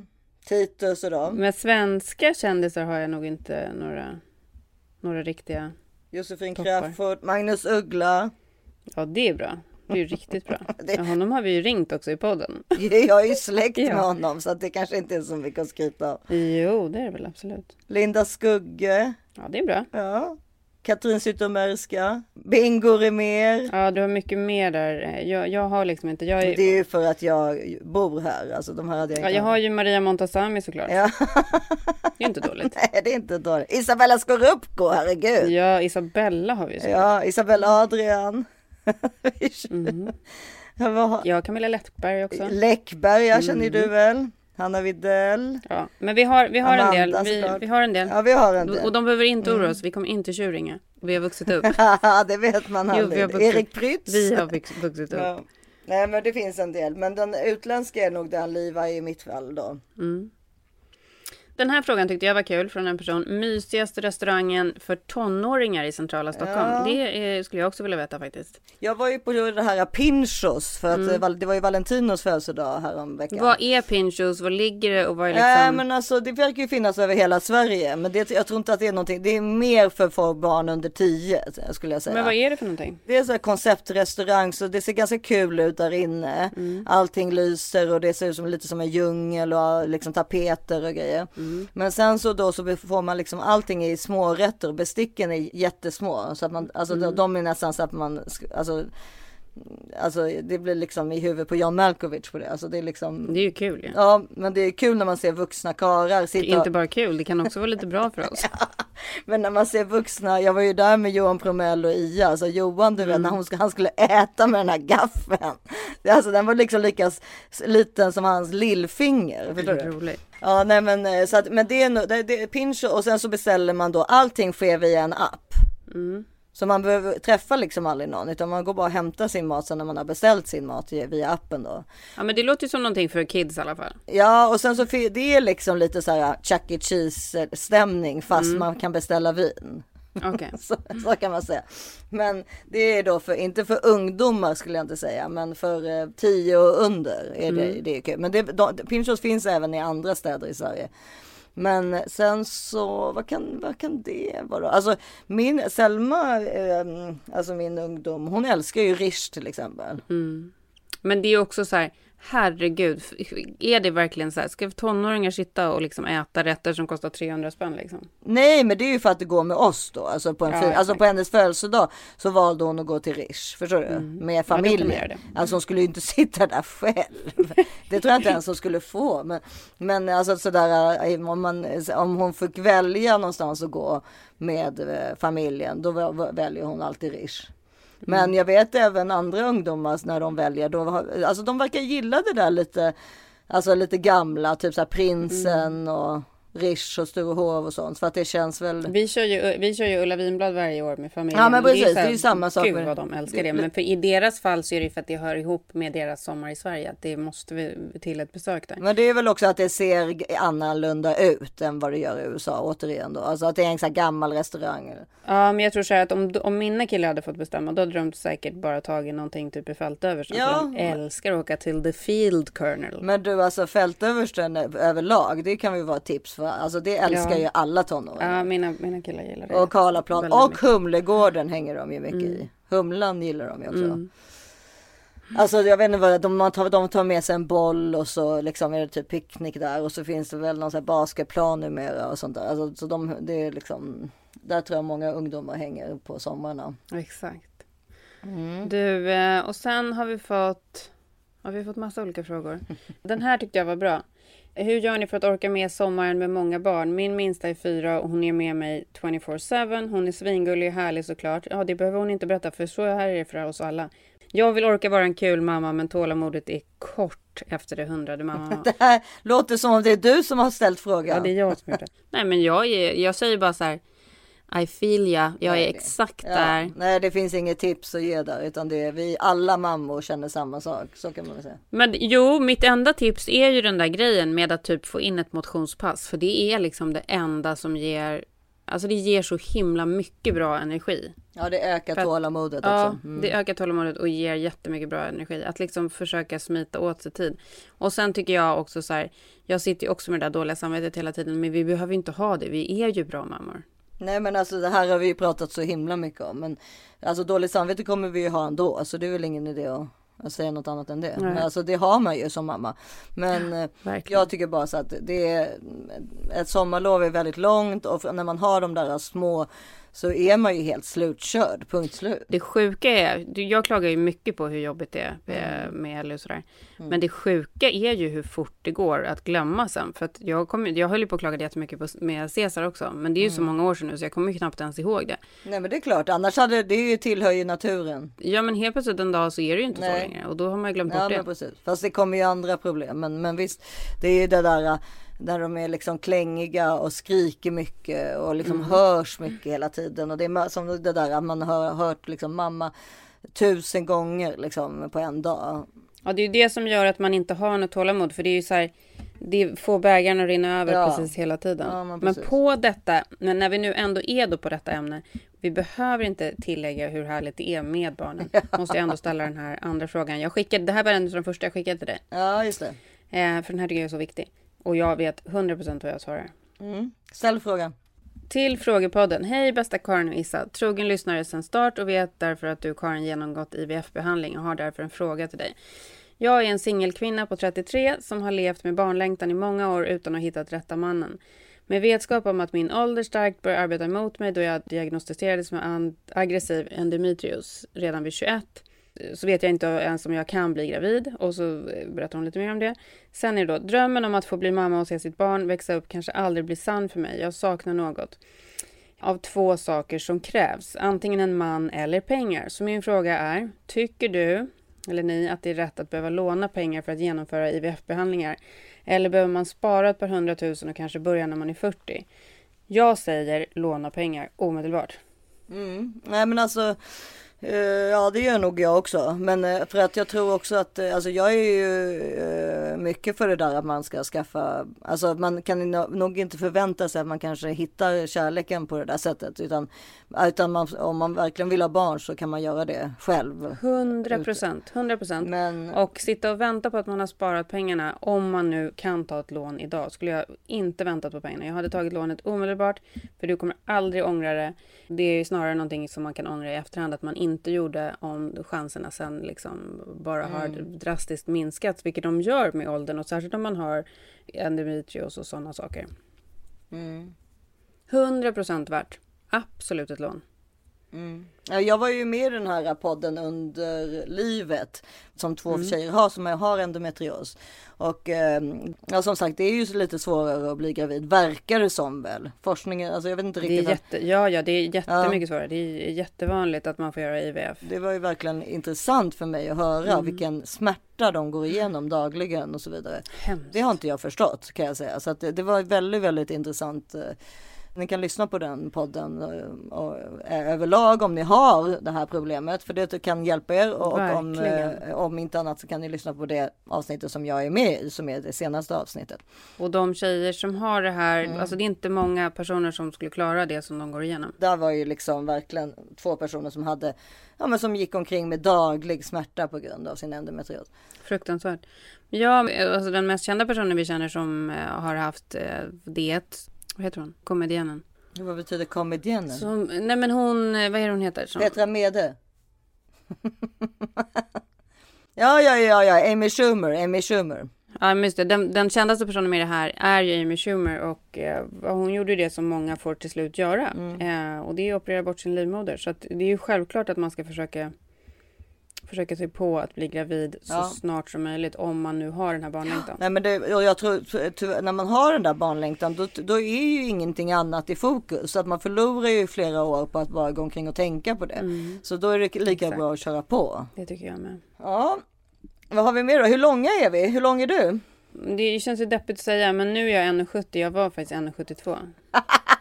Titus och dem. Men svenska kändisar har jag nog inte några, några riktiga. Josefin Toppar. Crafoord, Magnus Uggla. Ja, det är bra. Det är ju riktigt bra. Det- honom har vi ju ringt också i podden. Jag är ju släkt Ja. med honom så det kanske inte är så mycket att skryta av. Jo, det är det väl absolut. Linda Skugge. Ja, det är bra. Ja. Katrin Zytomierska. Bingo Rimér. Ja, du har mycket mer där. Jag, jag har liksom inte. Jag, är, Det är ju för att jag bor här. Alltså de här hade jag ja, jag har ju Maria Montazami såklart. Ja, Det är inte dåligt. nej det är inte dåligt. Isabella Scorupco, herregud. Ja, Isabella har vi ju. så. Ja, Isabella Adrian. Mhm. Vad har- Ja, Camilla Läckberg också. Läckberg, jag känner ju du Mm. väl. Hanna Videll. Ja, men vi har, vi har en del. Amanda, Vi, vi har en del. Ja, vi har en del. Mm. Och de behöver inte oroa sig. Vi kommer inte tjurringa. Vi har vuxit upp. det vet man Jo, aldrig. vuxit- Erik Prytz. Vi har vux- vuxit upp. Ja. Nej, men det finns en del. Men den utländska är nog den Liva i mitt fall då. Mm. Den här frågan tyckte jag var kul från en person. Mysigaste restaurangen för tonåringar i centrala Stockholm. Ja. Det är, skulle jag också vilja veta faktiskt. Jag var ju på det här Pinchos för att eh, det var ju Valentinos födelsedag häromveckan. Mm. Vad är Pinchos? Var ligger det och vad är liksom... Nej men alltså det verkar ju finnas över hela Sverige men det, jag tror inte att det är någonting. Det är mer för folk barn under 10 skulle jag säga. Men vad är det för någonting? Det är så här konceptrestaurang så det ser ganska kul ut där inne. Mm. Allting lyser och det ser ut som lite som en djungel och liksom tapeter och grejer. Mm. Men sen så då så får man liksom allting i smårätter och besticken är jättesmå så att man alltså Mm. de- de är nästan så att man alltså Alltså det blir liksom i huvudet på John Malkovich på det. Alltså det är liksom Det är ju kul ju. Ja men det är kul när man ser vuxna karlar sitta Inte bara kul, det kan också vara lite bra för oss. Men när man ser vuxna, jag var ju där med Johan Promell och Ia, alltså Johan du vet Mm. när hon, ska- han skulle äta med den här gaffeln. Det- Alltså den var liksom lika liten som hans lillfinger. Förstår du? Roligt. Ja nej men eh, så att, men det är, det, det är pinch och sen så beställer man då, allting sker via en app. Mm. Så man behöver träffa liksom aldrig någon utan man går bara och hämtar sin mat sen när man har beställt sin mat via appen då. Ja men det låter ju som någonting för kids i alla fall. Ja och sen så det är liksom lite så här Chuck E. Cheese stämning fast Mm. man kan beställa vin. Okej. Så, så kan man säga. Men det är då för, inte för ungdomar skulle jag inte säga, men för eh, 10 och under är det, Mm. det är kul. Men det, de, Pinchos finns även i andra städer i Sverige. Men sen så, vad kan, vad kan det vara? Alltså min, Selma, eh, alltså min ungdom, hon älskar ju Rish till exempel. Mm. Men det är också så här, herregud, är det verkligen så här, ska tonåringar sitta och liksom äta rätter som kostar 300 spänn liksom? Nej men det är ju för att det går med oss då. Alltså på, en Ja, alltså på hennes födelsedag så valde hon att gå till Rish. Förstår du? Med Mm. Ja, man familjen. göra det. Alltså hon skulle ju inte sitta där själv. Det tror jag inte ens hon skulle få. Men, men alltså sådär eh, om, man, om hon fick välja någonstans att gå med eh, familjen då väljer hon alltid Rish. Men Mm. jag vet även andra ungdomar när de väljer, då, alltså de verkar gilla det där lite, alltså lite gamla, typ såhär prinsen Mm. och Rish och Sturehov och sånt. För att det känns väl Vi kör ju, vi kör ju Ulla Vinblad varje år med familjen. Ja, men precis, så det är ju samma sak Gud vad de älskar det- det. Men för i deras fall så är det ju för att det hör ihop med deras sommar i Sverige. Att det måste vi till ett besök där. Men det är väl också att det ser annorlunda ut än vad det gör i USA återigen då. Alltså att det är en sån här gammal restaurang. Ja, men jag tror så här att om, om mina killar hade fått bestämma, då hade de säkert bara tagit någonting typ i fältöversten. Ja, för de älskar att åka till the field colonel. Men du alltså fältöversten överlag, det kan ju vara ett tips för, alltså det älskar Ja. ju alla tonåringar. Ja, mina, mina killar gillar det. Och Karlaplan och. Humlegården hänger de ju mycket i. Humlan gillar de ju också. Mm. Alltså jag vet inte vad, de, tar, de tar med sig en boll och så liksom är det typ picknick där och så finns det väl någon sån här basketplan numera och sånt där. Alltså, så de, det är liksom, där tror jag många ungdomar hänger på sommarna. Exakt. Mm. Du, eh, och sen har vi fått... Har vi fått massa olika frågor? Den här tyckte jag var bra. Hur gör ni för att orka med sommaren med många barn? Min minsta är fyra och hon är med mig 24-7. Hon är svingullig och härlig såklart. Ja, det behöver hon inte berätta för så här är det för oss alla. Jag vill orka vara en kul mamma men tålamodet är kort efter det hundrade mamma. Det här låter som om det är du som har ställt frågan. Ja, det är jag som gjort det. Nej, men jag, är, jag säger bara så här. I feel ya. Jag är exakt Ja, där. nej, det finns inget tips att ge där, utan det är vi alla mammor känner samma sak. Så kan man väl säga. Men jo, mitt enda tips är ju den där grejen med att typ få in ett motionspass. För det är liksom det enda som ger, alltså det ger så himla mycket bra energi. Ja, det ökar För att- tålamodet Ja, också. Mm. det ökar tålamodet och ger jättemycket bra energi. Att liksom försöka smita åt sig tid. Och sen tycker jag också så här, jag sitter ju också med det där dåliga samvetet hela tiden, men vi behöver inte ha det. Vi är ju bra mammor. Nej, men alltså det här har vi ju pratat så himla mycket om. Men alltså dåligt samvete kommer vi ju ha ändå, så det är väl ingen idé att, att säga något annat än det. Nej. Men alltså det har man ju som mamma. Men eh, Verkligen. jag tycker bara så att det är ett sommarlov är väldigt långt och när man har de där små så är man ju helt slutkörd, punkt slut. Det sjuka är, jag klagar ju mycket på hur jobbigt det är Mm. eh, med Ellie och sådär. Men det sjuka är ju hur fort det går att glömma sen. För att jag, kom, jag höll ju på att klaga jättemycket på, med Cesar också. Men det är ju Mm. så många år sedan nu så jag kommer ju knappt ens ihåg det. Nej men det är klart, annars hade det ju tillhör ju naturen. Ja men helt plötsligt en dag så är det ju inte så Nej. längre. Och då har man ju glömt Ja bort det. precis. Fast det kommer ju andra problem. Men, men visst, det är ju det där där de är liksom klängiga och skriker mycket och liksom Mm. hörs mycket hela tiden. Och det är som det där att man har hört liksom mamma tusen gånger liksom på en dag. Ja det är ju det som gör att man inte har något tålamod. För det är ju så här. det får bägaren att rinna över Ja. precis hela tiden. Ja, men men precis. på detta, men när vi nu ändå är då på detta ämne, vi behöver inte tillägga hur härligt det är med barnen. Måste jag ändå ställa den här andra frågan. Jag skickade, det här var en av de första jag skickade till dig. Ja, just det. Eh, för den här tycker jag är så viktig. Och jag vet 100% vad jag svarar. Mm. Ställ frågan. Till frågepodden. Hej bästa Karin och Issa. Trogen lyssnare sedan start och vet därför att du Karin genomgått IVF-behandling och har därför en fråga till dig. Jag är en singelkvinna på 33 som har levt med barnlängtan i många år utan att ha hittat rätta mannen. Med vetskap om att min ålder starkt börjar arbeta emot mig då jag diagnostiserades med aggressiv endometrios redan vid 21 så vet jag inte ens om jag kan bli gravid och så berättar hon lite mer om det. Sen är det då drömmen om att få bli mamma och se sitt barn växa upp kanske aldrig blir sann för mig. Jag saknar något av två saker som krävs, antingen en man eller pengar. Så min fråga är, tycker du eller ni att det är rätt att behöva låna pengar för att genomföra IVF-behandlingar? Eller behöver man spara ett par hundratusen och kanske börja när man är 40? Jag säger låna pengar omedelbart. Mm. Nej men alltså, ja det gör nog jag också. Men eh, för att jag tror också att, eh, alltså jag är ju eh, mycket för det där att man ska skaffa, alltså man kan no- nog inte förvänta sig att man kanske hittar kärleken på det där sättet. Utan, utan man, om man verkligen vill ha barn så kan man göra det själv. 100 procent, 100 procent. Men Och sitta och vänta på att man har sparat pengarna, om man nu kan ta ett lån idag, skulle jag inte väntat på pengarna. Jag hade tagit lånet omedelbart, för du kommer aldrig ångra det. Det är ju snarare någonting som man kan ångra i efterhand, att man inte gjorde om chanserna sen liksom bara har drastiskt minskat, vilket de gör med åldern och särskilt om man har endometrios och sådana saker. mm, 100 procent värt. Absolut ett lån. Mm. Ja, Jag var ju med i den här podden under livet som två tjejer har som har endometrios. Och eh, ja, som sagt, det är ju lite svårare att bli gravid, verkar det som väl. Forskningen, alltså jag vet inte Det är riktigt. jätte, ja, ja, det är jättemycket svårare. Det är jättevanligt att man får göra IVF. Det var ju verkligen intressant för mig att höra vilken smärta de går igenom dagligen och så vidare. Hemskt. Det har inte jag förstått kan jag säga. Så att det, det var väldigt, väldigt intressant. Ni kan lyssna på den podden eh, och, eh, överlag om ni har det här problemet. För det kan hjälpa er. Och, och om, eh, om inte annat så kan ni lyssna på det avsnittet som jag är med i. Som är det senaste avsnittet. Och de tjejer som har det här, alltså det är inte många personer som skulle klara det som de går igenom. Där var ju liksom verkligen två personer som hade, ja men som gick omkring med daglig smärta på grund av sin endometrios. Fruktansvärt. Ja, alltså den mest kända personen vi känner som har haft det, vad heter hon? Komedienen. Vad betyder komedienen? Som, nej men hon, eh, vad är det hon heter? Som, Petra Mede. ja, ja, ja, ja, Amy Schumer, Amy Schumer. Ja, just det. Den, den kändaste personen med det här är ju Amy Schumer och eh, hon gjorde ju det som många får till slut göra. Mm. Eh, och det är att operera bort sin livmoder. Så att det är ju självklart att man ska försöka försöka sig på att bli gravid så Ja. snart som möjligt om man nu har den här barnlängtan. Nej men det, jag tror tyvärr, när man har den där barnlängtan då, då är ju ingenting annat i fokus. Så att man förlorar ju flera år på att bara gå omkring och tänka på det. Så då är det lika Exakt. bra att köra på. Det tycker jag med. Ja, vad har vi mer då? Hur långa är vi? Hur lång är du? Det känns ju deppigt att säga, men nu är jag 1,70. Jag var faktiskt 1,72.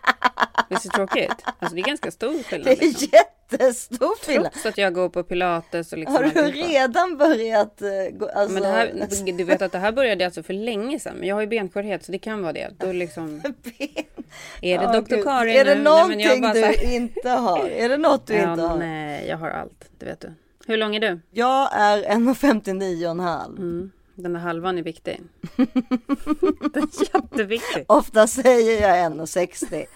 Visst är det tråkigt? Alltså det är ganska stor skillnad. Det är Liksom. jättestor skillnad. Trots att jag går på pilates och liksom Har du redan börjat? Gå, alltså, Men det här, du vet att det här började alltså för länge sedan. Men jag har ju benskörhet så det kan vara det. Då liksom, är det Ja, Dr. Karin Är det nu? Nej, någonting du så här- inte har? Är det något du ja, inte har? Nej, jag har allt. Det vet du. Hur lång är du? Jag är 1,59,5. Mm. Den där halvan är viktig. Den är jätteviktig. Ofta säger jag 1,60.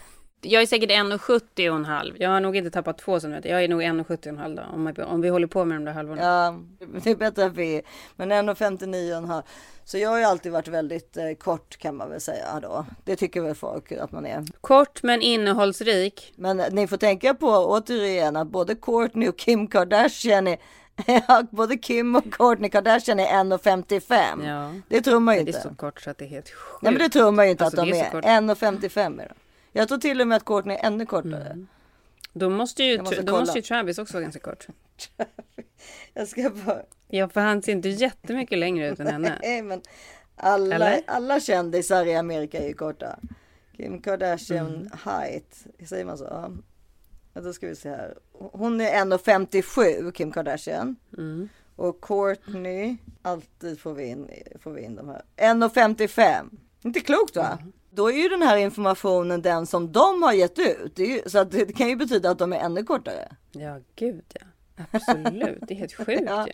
Jag är säkert 1,70 och en halv. Jag har nog inte tappat två centimeter. Jag är nog 1,70 och en halv då. Om, om vi håller på med de där halvorna. Ja, det är bättre att vi är. Men 1,59,5. Så jag har ju alltid varit väldigt eh, kort kan man väl säga då. Det tycker väl folk att man är. Kort men innehållsrik. Men eh, ni får tänka på återigen att både Kourtney och Kim Kardashian är både Kim och Kourtney Kardashian är 1,55. Ja. Det tror man ju Det är inte. så kort så att det är helt sjukt. Nej men det tror man ju inte Alltså, att de är är. så kort. 1,55 är de. Jag tror till och med att Kourtney är ännu kortare. Då måste ju, måste då måste ju Travis också vara ganska kort. Jag ska bara... Ja, för han ser inte jättemycket längre ut än henne. Nej men alla, Eller? alla kändisar i Amerika är ju korta. Kim Kardashian Mm. height, säger man så? Ja. Ja, Då ska vi se här. Hon är 1,57 Kim Kardashian. Mm. Och Kourtney, alltid får vi in, får vi in de här. 1,55. Inte klokt va? Då är ju den här informationen den som de har gett ut. Ju, så att det kan ju betyda att de är ännu kortare. Ja, gud ja. Absolut, det är helt sjukt Ja. ju.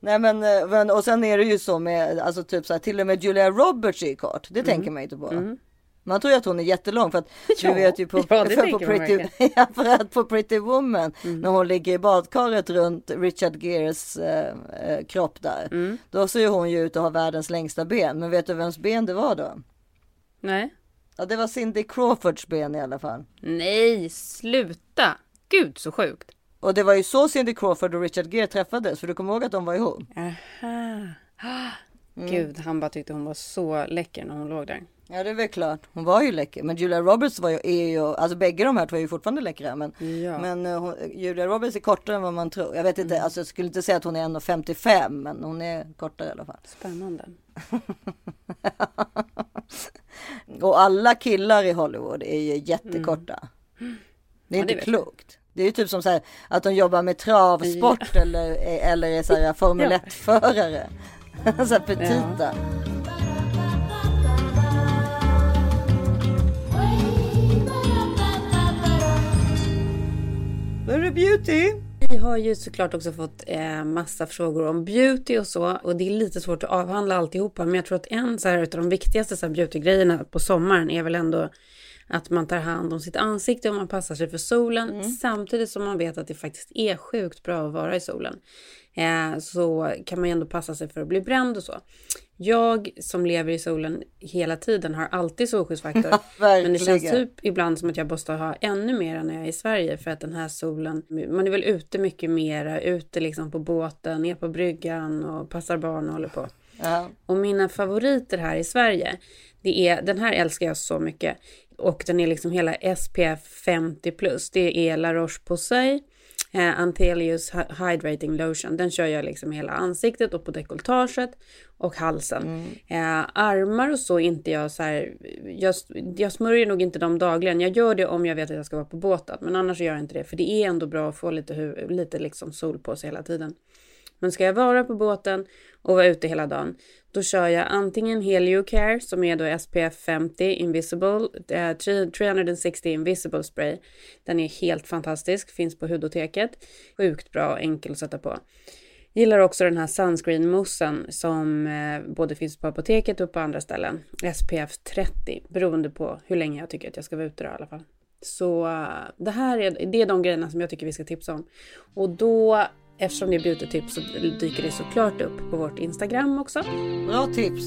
Nej men, eh, men och sen är det ju så med alltså typ så här, till och med Julia Roberts är kort. Det tänker man inte på. Man tror ju att hon är jättelång för att Ja. du vet ju på, Ja, för, på Pretty, ja, för att på Pretty Woman när hon ligger i badkaret runt Richard Geres eh, eh, kropp där. Mm. Då ser hon ju ut att ha världens längsta ben. Men vet du vems ben det var då? Nej. Ja det var Cindy Crawfords ben i alla fall. Nej, sluta. Gud så sjukt. Och det var ju så Cindy Crawford och Richard Gere träffades. För du kommer ihåg att de var ihop? Aha. Ah. Mm. Gud, han bara tyckte hon var så läcker när hon låg där. Ja det är väl klart. Hon var ju läcker. Men Julia Roberts var ju, är ju, alltså bägge de här två är ju fortfarande läckra. Men, Ja. men eh, hon, Julia Roberts är kortare än vad man tror. Jag vet inte, alltså jag skulle inte säga att hon är 1,55 men hon är kortare i alla fall. Spännande. Och alla killar i Hollywood är ju jättekorta. Det är Mm. Ja, inte det klokt. Det är ju typ som så här, att de jobbar med travsport eller, eller är så här Formel Ja. 1-förare. så här petita. Det beauty. Vi har ju såklart också fått eh, massa frågor om beauty och så. Och det är lite svårt att avhandla alltihopa. Men jag tror att en så här, utav de viktigaste så här, beautygrejerna på sommaren är väl ändå att man tar hand om sitt ansikte och man passar sig för solen. Samtidigt som man vet att det faktiskt är sjukt bra att vara i solen. Eh, så kan man ju ändå passa sig för att bli bränd och så. Jag som lever i solen hela tiden har alltid solskyddsfaktor. men det känns typ ibland som att jag måste ha ännu mer när jag är i Sverige för att den här solen, man är väl ute mycket mera, ute liksom på båten, ner på bryggan och passar barn och håller på. Ja. Och mina favoriter här i Sverige, det är, den här älskar jag så mycket. Och den är liksom hela SPF 50 plus. Det är La Roche-Posay, eh, Anthelius Hy- Hydrating Lotion. Den kör jag liksom hela ansiktet och på dekolletaget och halsen. Eh, armar och så inte jag så här, jag, jag smörjer nog inte dem dagligen. Jag gör det om jag vet att jag ska vara på båten. Men annars gör jag inte det. För det är ändå bra att få lite, lite liksom sol på sig hela tiden. Men ska jag vara på båten och vara ute hela dagen, då kör jag antingen Heliocare som är då SPF 50 Invisible, eh, 360 Invisible Spray. Den är helt fantastisk, finns på Hudoteket. Sjukt bra och enkel att sätta på. Gillar också den här sunscreen-moussen som eh, både finns på apoteket och på andra ställen. SPF 30, beroende på hur länge jag tycker att jag ska vara ute då i alla fall. Så eh, det här är, det är de grejerna som jag tycker vi ska tipsa om. Och då, eftersom det är beautytips så dyker det såklart upp på vårt Instagram också. Bra tips.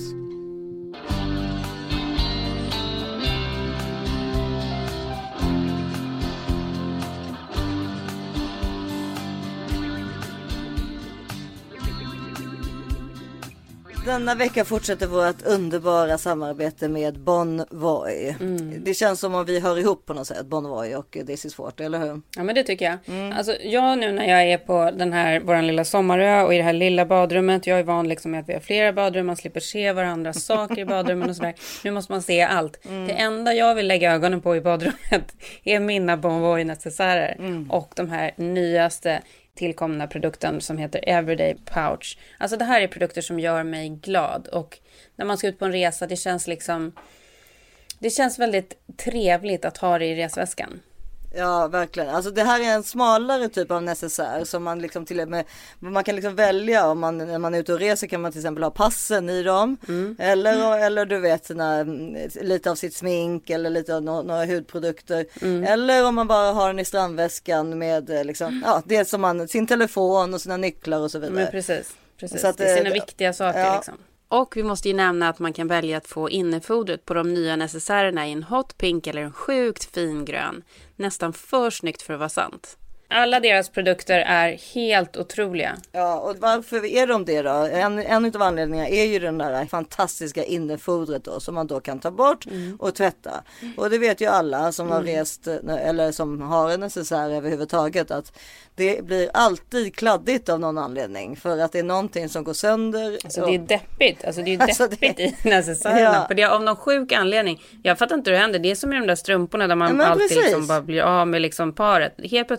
Denna vecka fortsätter vårt underbara samarbete med Bon Voy. Det känns som om vi hör ihop på något sätt, Bon Voy och This is Water, eller hur? Ja men det tycker jag. Alltså jag nu när jag är på den här, våran lilla sommarö och i det här lilla badrummet. Jag är van liksom med att vi har flera badrum, man slipper se varandras saker i badrummen och sådär. Nu måste man se allt. Det enda jag vill lägga ögonen på i badrummet är mina Bon Voy necessärer. Och de här nyaste tillkomna produkten som heter Everyday Pouch. Alltså det här är produkter som gör mig glad och när man ska ut på en resa, det känns liksom det känns väldigt trevligt att ha det i resväskan. Ja, verkligen. Alltså det här är en smalare typ av necessär som man liksom till och med man kan liksom välja om man när man är ute och reser kan man till exempel ha passen i dem eller eller du vet sina, mm, lite av sitt smink eller lite av no- några hudprodukter eller om man bara har den i strandväskan med eh, liksom ja, det som man sin telefon och sina nycklar och så vidare. Men precis. precis. Så att, det är sina eh, viktiga saker ja. liksom. Och vi måste ju nämna att man kan välja att få innefodret på de nya necessärerna i en hot pink eller en sjukt fin grön. Nästan för snyggt för att vara sant. Alla deras produkter är helt otroliga. Ja, och varför är de det då? En, en av anledningarna är ju den där fantastiska innefodret då som man då kan ta bort och tvätta. Och det vet ju alla som har rest eh, eller som har en necessär överhuvudtaget att det blir alltid kladdigt av någon anledning för att det är någonting som går sönder. Alltså det är deppigt. Alltså det är Alltså, deppigt det- i necessärerna. Ja. För det är av någon sjuk anledning. Jag fattar inte hur det händer. Det är som i de där strumporna där Ja, man men alltid precis. liksom bara blir av med liksom paret. Helt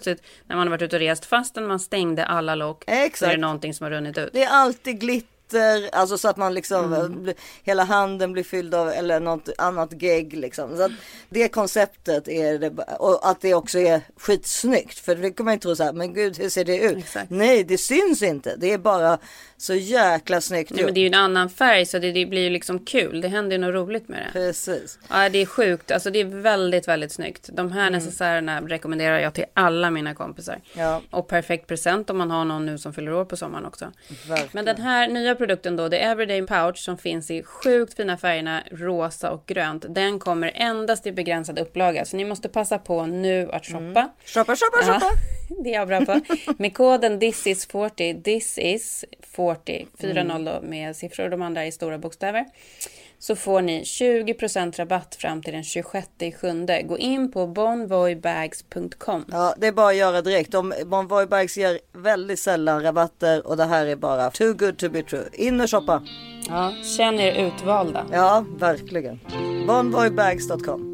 när man har varit ute och rest fastän man stängde alla lock så är Exakt. det någonting som har runnit ut. Det är alltid glitter glitter, alltså så att man liksom Mm. blir- hela handen blir fylld av eller något annat gegg liksom. Så att det konceptet är det och att det också är skitsnyggt för det kan man ju tro så här, men gud hur ser det ut? Exakt. Nej, det syns inte. Det är bara så jäkla snyggt Nej, men det är ju en annan färg så det, det blir ju liksom kul. Det händer ju något roligt med det. Precis. Ja, det är sjukt. Alltså det är väldigt, väldigt snyggt. De här Mm. necessärerna rekommenderar jag till alla mina kompisar. Ja, Och perfekt present om man har någon nu som fyller år på sommaren också. verkligen. Men den här nya produkten då, det är Everyday Pouch som finns i sjukt fina färgerna rosa och grönt. Den kommer endast i begränsad upplaga. Så ni måste passa på nu att shoppa. Shoppa, shoppa, Ja, shoppa. det är jag bra på. Med koden thisis40, this is 40, 40 då med siffror, de andra i stora bokstäver. Så får ni 20% rabatt fram till den 26 sjunde. Gå in på bonvoybags.com. Ja, det är bara att göra direkt. De, Bonvoy Bags ger väldigt sällan rabatter och det här är bara too good to be true. In och shoppa. Ja, känn er utvalda. Ja, verkligen. Bonvoybags.com.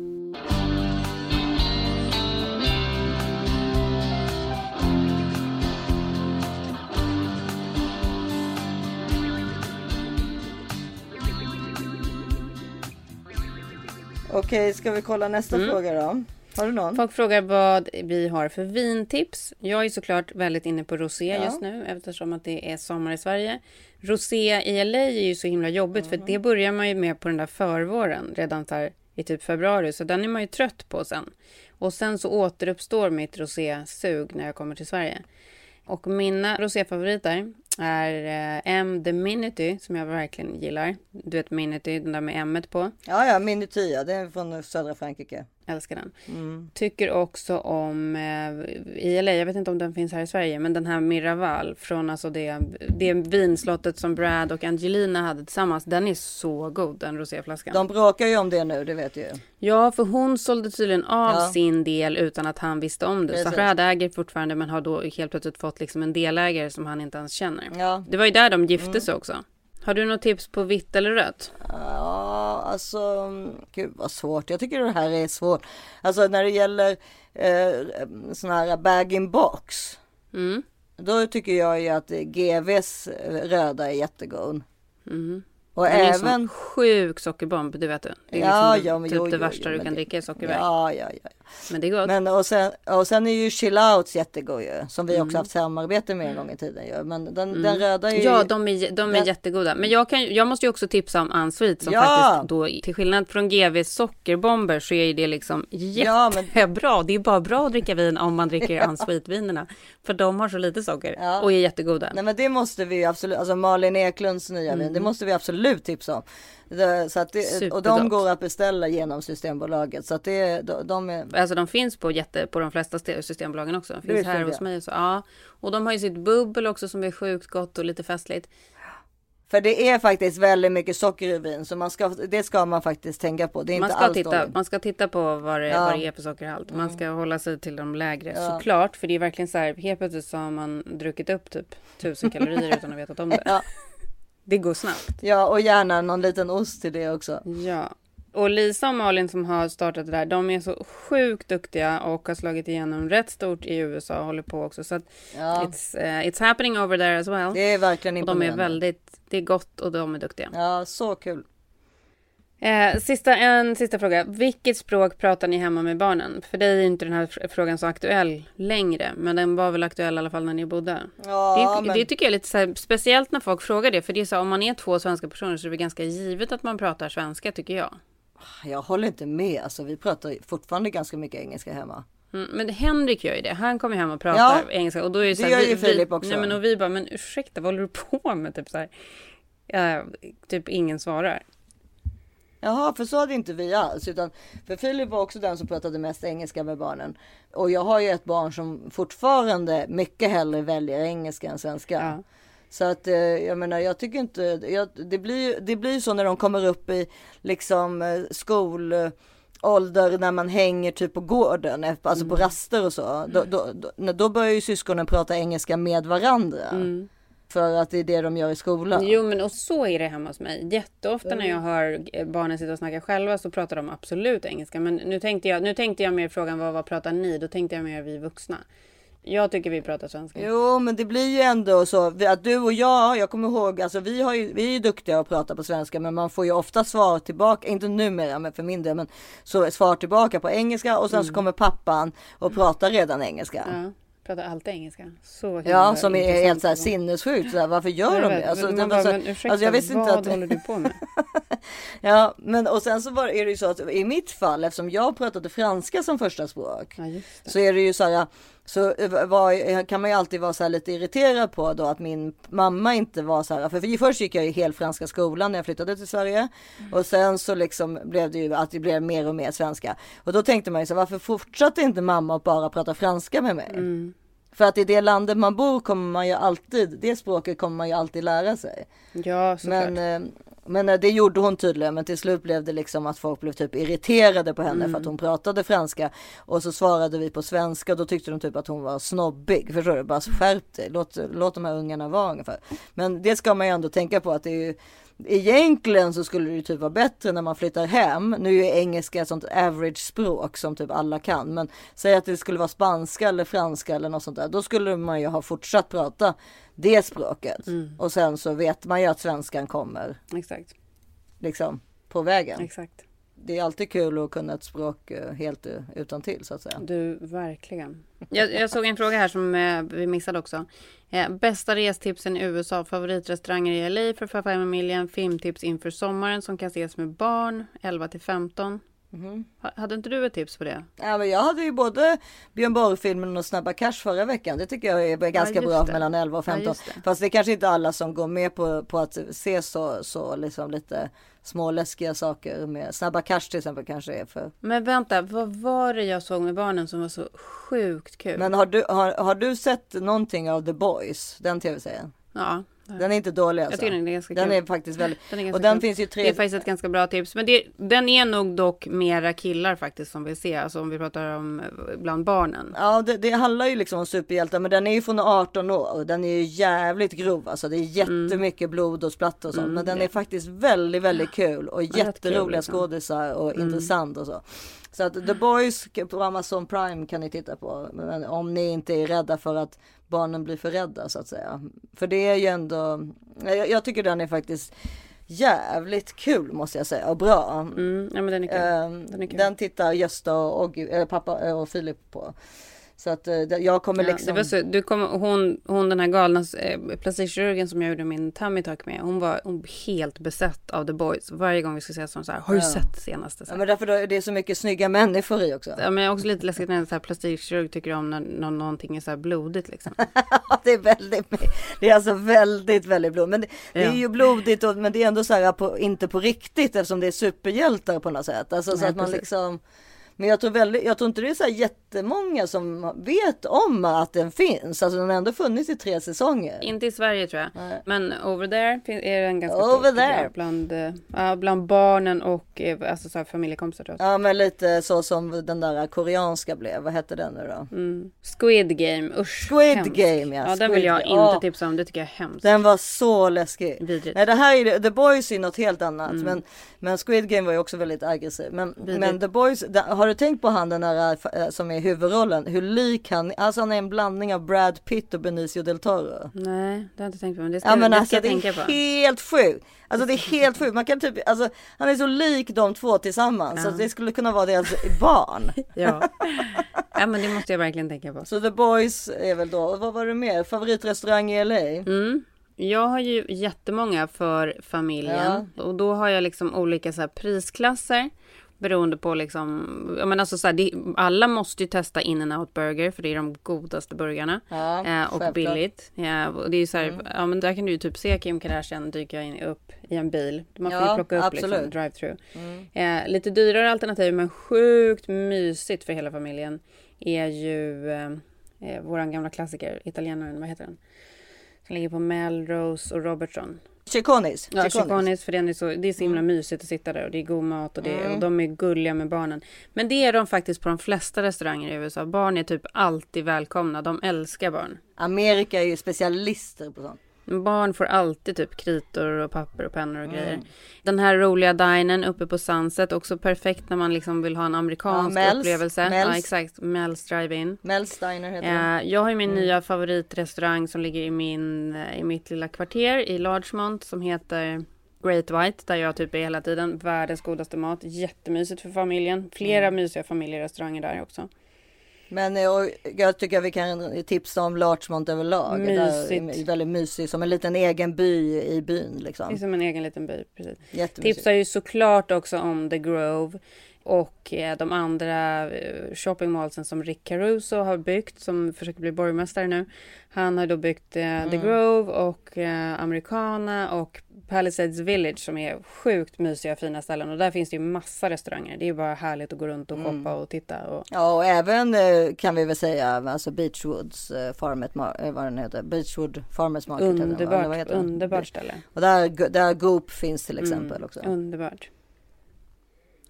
Okej, ska vi kolla nästa Mm. fråga då? Har du någon? Folk frågar vad vi har för vintips. Jag är såklart väldigt inne på rosé Ja. just nu eftersom att det är sommar i Sverige. Rosé i LA är ju så himla jobbigt Mhm. för det börjar man ju med på den där förvåren redan här i typ februari så den är man ju trött på sen. Och sen så återuppstår mitt rosésug när jag kommer till Sverige. Och mina roséfavoriter är eh, M. The Minity som jag verkligen gillar. Du vet Minity, den där med M på. Ja, ja, Minity ja, det är från södra Frankrike. Älskar den. Mm. Tycker också om eh, i LA, jag vet inte om den finns här i Sverige, men den här Miraval från alltså det, det vinslottet som Brad och Angelina hade tillsammans. Den är så god, den roséflaskan. De bråkar ju om det nu, det vet ju. Ja, för hon sålde tydligen av Ja. sin del utan att han visste om det. Så Precis. Brad äger fortfarande, men har då helt plötsligt fått liksom en delägare som han inte ens känner. Ja, Det var ju där de gifte Mm. sig också. Har du något tips på vitt eller rött? Ja, alltså, gud vad svårt. Jag tycker det här är svårt. Alltså när det gäller eh, sån här bag-in-box. Mm. Då tycker jag ju att GVs röda är jättegod. Mm. Och Den är en även... sån sjuk sockerbomb, det vet du. Det är Ja, liksom ja, men typ jo, det jo, värsta jo, du kan det- dricka är sockerväg. Ja, ja, ja. Men det är gott. Men och sen, och sen är ju chill outs jättegod ju. Som vi Mm. också haft samarbete med en gång i tiden ju. Men den, den röda är ju... Ja, de är, de är Den- jättegoda. Men jag, kan, jag måste ju också tipsa om Unsweet som Ja! faktiskt då, till skillnad från GVs sockerbomber så är ju det liksom Ja, men- jättebra. Det är bara bra att dricka vin om man dricker Unsweet-vinerna. För de har så lite socker Ja. och är jättegoda. Nej men det måste vi ju absolut, alltså Malin Eklunds nya vin, det måste vi absolut tipsa om. Så att det, och de går att beställa genom Systembolaget. Så att det, de, de är, Alltså de finns på, jätte, på de flesta ste- systembolagen också. De finns här hos mig. och Så, ja. Och de har ju sitt bubbel också som är sjukt gott och lite festligt. för det är faktiskt väldigt mycket socker i vin. Så man ska, det ska man faktiskt tänka på. Det är Man inte ska, alls titta, dåligt. man ska titta på vad det, Ja. Mm. vad det är för sockerhalt. Man ska hålla sig till de lägre Ja. såklart. För det är verkligen så här, helt plötsligt så har man druckit upp typ tusen kalorier utan att veta om det. Ja, Det går snabbt. ja, och gärna någon liten ost till det också. Ja. Och Lisa och Malin som har startat det där, de är så sjukt duktiga och har slagit igenom rätt stort i USA och håller på också. Så att Ja, it's, eh, it's happening over there as well. det är verkligen och de imponerande. är väldigt, det är gott och de är duktiga. Ja, så kul. Eh, sista, en sista fråga. Vilket språk pratar ni hemma med barnen? För dig är inte den här fr- frågan så aktuell längre, men den var väl aktuell i alla fall när ni bodde. Ja, det, men, det tycker jag är lite så här, speciellt när folk frågar det, för det är så här, om man är två svenska personer så är det ganska givet att man pratar svenska tycker jag. jag håller inte med. Alltså, vi pratar fortfarande ganska mycket engelska hemma. Mm, men Henrik gör ju det. Han kommer hem och pratar Ja, engelska. Och då är det, så det här, gör vi, ju Filip också. Nej, men och vi bara, men ursäkta, vad håller du på med? Typ så här. Ja, typ ingen svarar. Jaha, för så hade inte vi alls. Utan, för Filip var också den som pratade mest engelska med barnen. Och jag har ju ett barn som fortfarande mycket hellre väljer engelska än svenska. Ja. Så att eh, jag menar, jag tycker inte, jag, det blir det blir så när de kommer upp i liksom eh, skolålder när man hänger typ på gården, eh, alltså på raster och så. Då, då, då, då börjar ju syskonen prata engelska med varandra. För att det är det de gör i skolan. Jo, men och så är det hemma hos mig. Jätteofta när jag hör eh, barnen sitta och snacka själva så pratar de absolut engelska. Men nu tänkte jag, nu tänkte jag mer frågan vad, vad pratar ni? Då tänkte jag mer vi vuxna. Jag tycker vi pratar svenska. Jo, men det blir ju ändå så att du och jag, jag kommer ihåg, alltså vi, har ju, vi är ju duktiga att prata på svenska, men man får ju ofta svar tillbaka, inte numera, men för min del, men så svar tillbaka på engelska och sen så kommer pappan och pratar redan engelska. Mm. Ja, pratar alltid engelska. Så Ja, som är helt så här sinnessjukt. Så här, varför gör de det? Alltså, man bara, så, men ursäkta, alltså, jag visste inte vad att... håller du på med? Ja, men och sen så var, är det ju så att i mitt fall, eftersom jag pratade franska som första språk, Ja, så är det ju så här, så var, kan man ju alltid vara så här lite irriterad på då att min mamma inte var så här, för först gick jag i helt franska skolan när jag flyttade till Sverige och sen så liksom blev det ju att det blev mer och mer svenska och då tänkte man ju så här, varför fortsatte inte mamma att bara prata franska med mig? Mm. För att i det landet man bor kommer man ju alltid, det språket kommer man ju alltid lära sig. Ja, såklart. Men, eh, men eh, det gjorde hon tydligen. Men till slut blev det liksom att folk blev typ irriterade på henne Mm. för att hon pratade franska. Och så svarade vi på svenska och då tyckte de typ att hon var snobbig. Förstår du? Bara skärp dig. Låt, låt de här ungarna vara ungefär. Men det ska man ju ändå tänka på att det är ju Egentligen så skulle det ju typ vara bättre när man flyttar hem. Nu är engelska ett sånt average språk som typ alla kan. Men säg att det skulle vara spanska eller franska eller något sånt där. Då skulle man ju ha fortsatt prata det språket. Mm. Och sen så vet man ju att svenskan kommer Exakt, liksom på vägen. exakt. Det är alltid kul att kunna ett språk eh, helt eh, utan till så att säga. Du, verkligen. Jag, jag såg en fråga här som eh, vi missade också. Eh, bästa restipsen i USA, favoritrestauranger i LA för familjen, filmtips inför sommaren som kan ses med barn, 11 till 15. Mhm. Ha- Hade inte du ett tips på det? Ja, men jag hade ju både Björn Borg-filmen och Snabba Cash förra veckan. Det tycker jag är ganska just bra det. mellan 11 och Ja, 15. just det. Fast det är kanske inte alla som går med på, på att se så, så liksom lite småläskiga saker med Snabba Cash till exempel kanske är för. Men vänta, vad var det jag såg med barnen som var så sjukt kul? Men har du, har, har du sett någonting av The Boys? Den tv-serien? ja, Den är inte dålig alltså. jag tycker den är ganska Den kul. är faktiskt väldigt, Den är ganska och den kul. finns ju tre. Det är faktiskt ett ganska bra tips. Men det, den är nog dock mera killar faktiskt som vill se. Alltså om vi pratar om eh, bland barnen. Ja, det, det handlar ju liksom om superhjältar, men den är ju från 18 år. Den är ju jävligt grov, alltså det är jättemycket blod och splatt och sånt. men den är faktiskt väldigt, väldigt kul och kul, jätteroliga liksom. skådisar och intressant och så. Så att The Boys på Amazon Prime kan ni titta på. Men om ni inte är rädda för att barnen blir för rädda så att säga. För det är ju ändå, jag, jag tycker den är faktiskt jävligt kul måste jag säga och bra. Mm, ja men den är kul. Ehm, Den är kul. den tittar Gösta och, och pappa och Filip på. Så att eh, jag kommer Ja, liksom. så, du kom, hon, hon den här galna eh, plastikkirurgen som jag gjorde min tummy tuck med. Hon var hon helt besatt av The Boys. Varje gång vi skulle ses så så här. Har du Ja. sett senaste? Så Ja, men därför då, är det så mycket snygga människor i också. Ja, men också lite läskigt när en så här plastikkirurg tycker om när, när någonting är så här blodigt liksom. Det är väldigt, det är alltså väldigt, väldigt blodigt. Men det, det är ju blodigt, och, men det är ändå så här på, inte på riktigt eftersom det är superhjältar på något sätt. Alltså så att man precis. liksom. Men jag tror, väldigt, jag tror inte det är så här jättemånga som vet om att den finns. Alltså den har ändå funnits i tre säsonger. Inte i Sverige tror jag. Nej. Men over there är den ganska Over there. Bland, ja, bland barnen och eh, alltså, så här, familjekompisar tror jag. Ja men lite så som den där koreanska blev. Vad hette den nu då? Mm. Squid Game, usch. Squid hemskt. Game ja. Ja, den Squid vill jag inte Ja, tipsa om. Det tycker jag är hemskt. Den var så läskig. Vidrigt. Nej det här är The Boys är något helt annat. Mm. Men, men Squid Game var ju också väldigt aggressiv. Men, Vidrigt. men The Boys, där- har du tänkt på han den där eh, som är huvudrollen? Hur lik han Alltså han är en blandning av Brad Pitt och Benicio del Toro. Nej, det har jag inte tänkt på. Men det ska, Ja men det alltså jag det tänka är på. helt sjukt. Alltså det är helt sjukt. Man kan typ, alltså han är så lik de två tillsammans. Så Ja. det skulle kunna vara deras barn. Ja. ja, men det måste jag verkligen tänka på. Så The Boys är väl då, och vad var det mer? Favoritrestaurang i LA? Mm. Jag har ju jättemånga för familjen. Och då har jag liksom olika så prisklasser. Beroende på liksom, jag menar alltså så här, det, alla måste ju testa in and out burger för det är de godaste burgarna. Ja, Eh, och billigt. Ja, och det är ju så här, Mm. ja men där kan du ju typ se Kim Kardashian dyka in, upp i en bil. Man får Ja, ju plocka upp liksom absolut. drive-through. Mm. Eh, lite dyrare alternativ men sjukt mysigt för hela familjen är ju eh, eh, våran gamla klassiker, italienaren, vad heter den? Som ligger på Melrose och Robertson. Chiconis. Ja. Chiconis, för den är så, det är så himla mysigt att sitta där och det är god mat och, det, Mm. och de är gulliga med barnen. Men det är de faktiskt på de flesta restauranger i USA. Barn är typ alltid välkomna, de älskar barn. Amerika är ju specialister på sånt. Barn får alltid typ kritor och papper och pennor Mm. och grejer. Den här roliga dinern uppe på Sunset, också perfekt när man liksom vill ha en amerikansk Ja, Mel's. upplevelse. Mel's. Ja, exakt. Mel's Drive-In. Mel's Diner heter. Eh, jag har ju min Mm. nya favoritrestaurang som ligger i, min, eh, i mitt lilla kvarter i Larchmont som heter Great White där jag typ är hela tiden. Världens godaste mat. Jättemysigt för familjen. Flera Mm. mysiga familjerestauranger där också. Men eh, jag tycker vi kan tipsa om Larchmont överlag. Där, Mysigt. väldigt mysig, som en liten egen by i byn Det är liksom. som en egen liten by. Precis. Tipsar ju såklart också om The Grove och eh, de andra eh, shoppingmallsen som Rick Caruso har byggt som försöker bli borgmästare nu. Han har då byggt eh, The Mm. Grove och eh, Americana och Palisades Village som är sjukt mysiga fina ställen och där finns det ju massa restauranger. Det är ju bara härligt att gå runt och Mm. shoppa och titta och Ja, och även eh, kan vi väl säga alltså Beachwoods eh, Farmet, eh, vad den heter, Beachwood Farmers Market. underbart, den? underbart ställe. Och där, där Goop finns till exempel Mm, också. Underbart.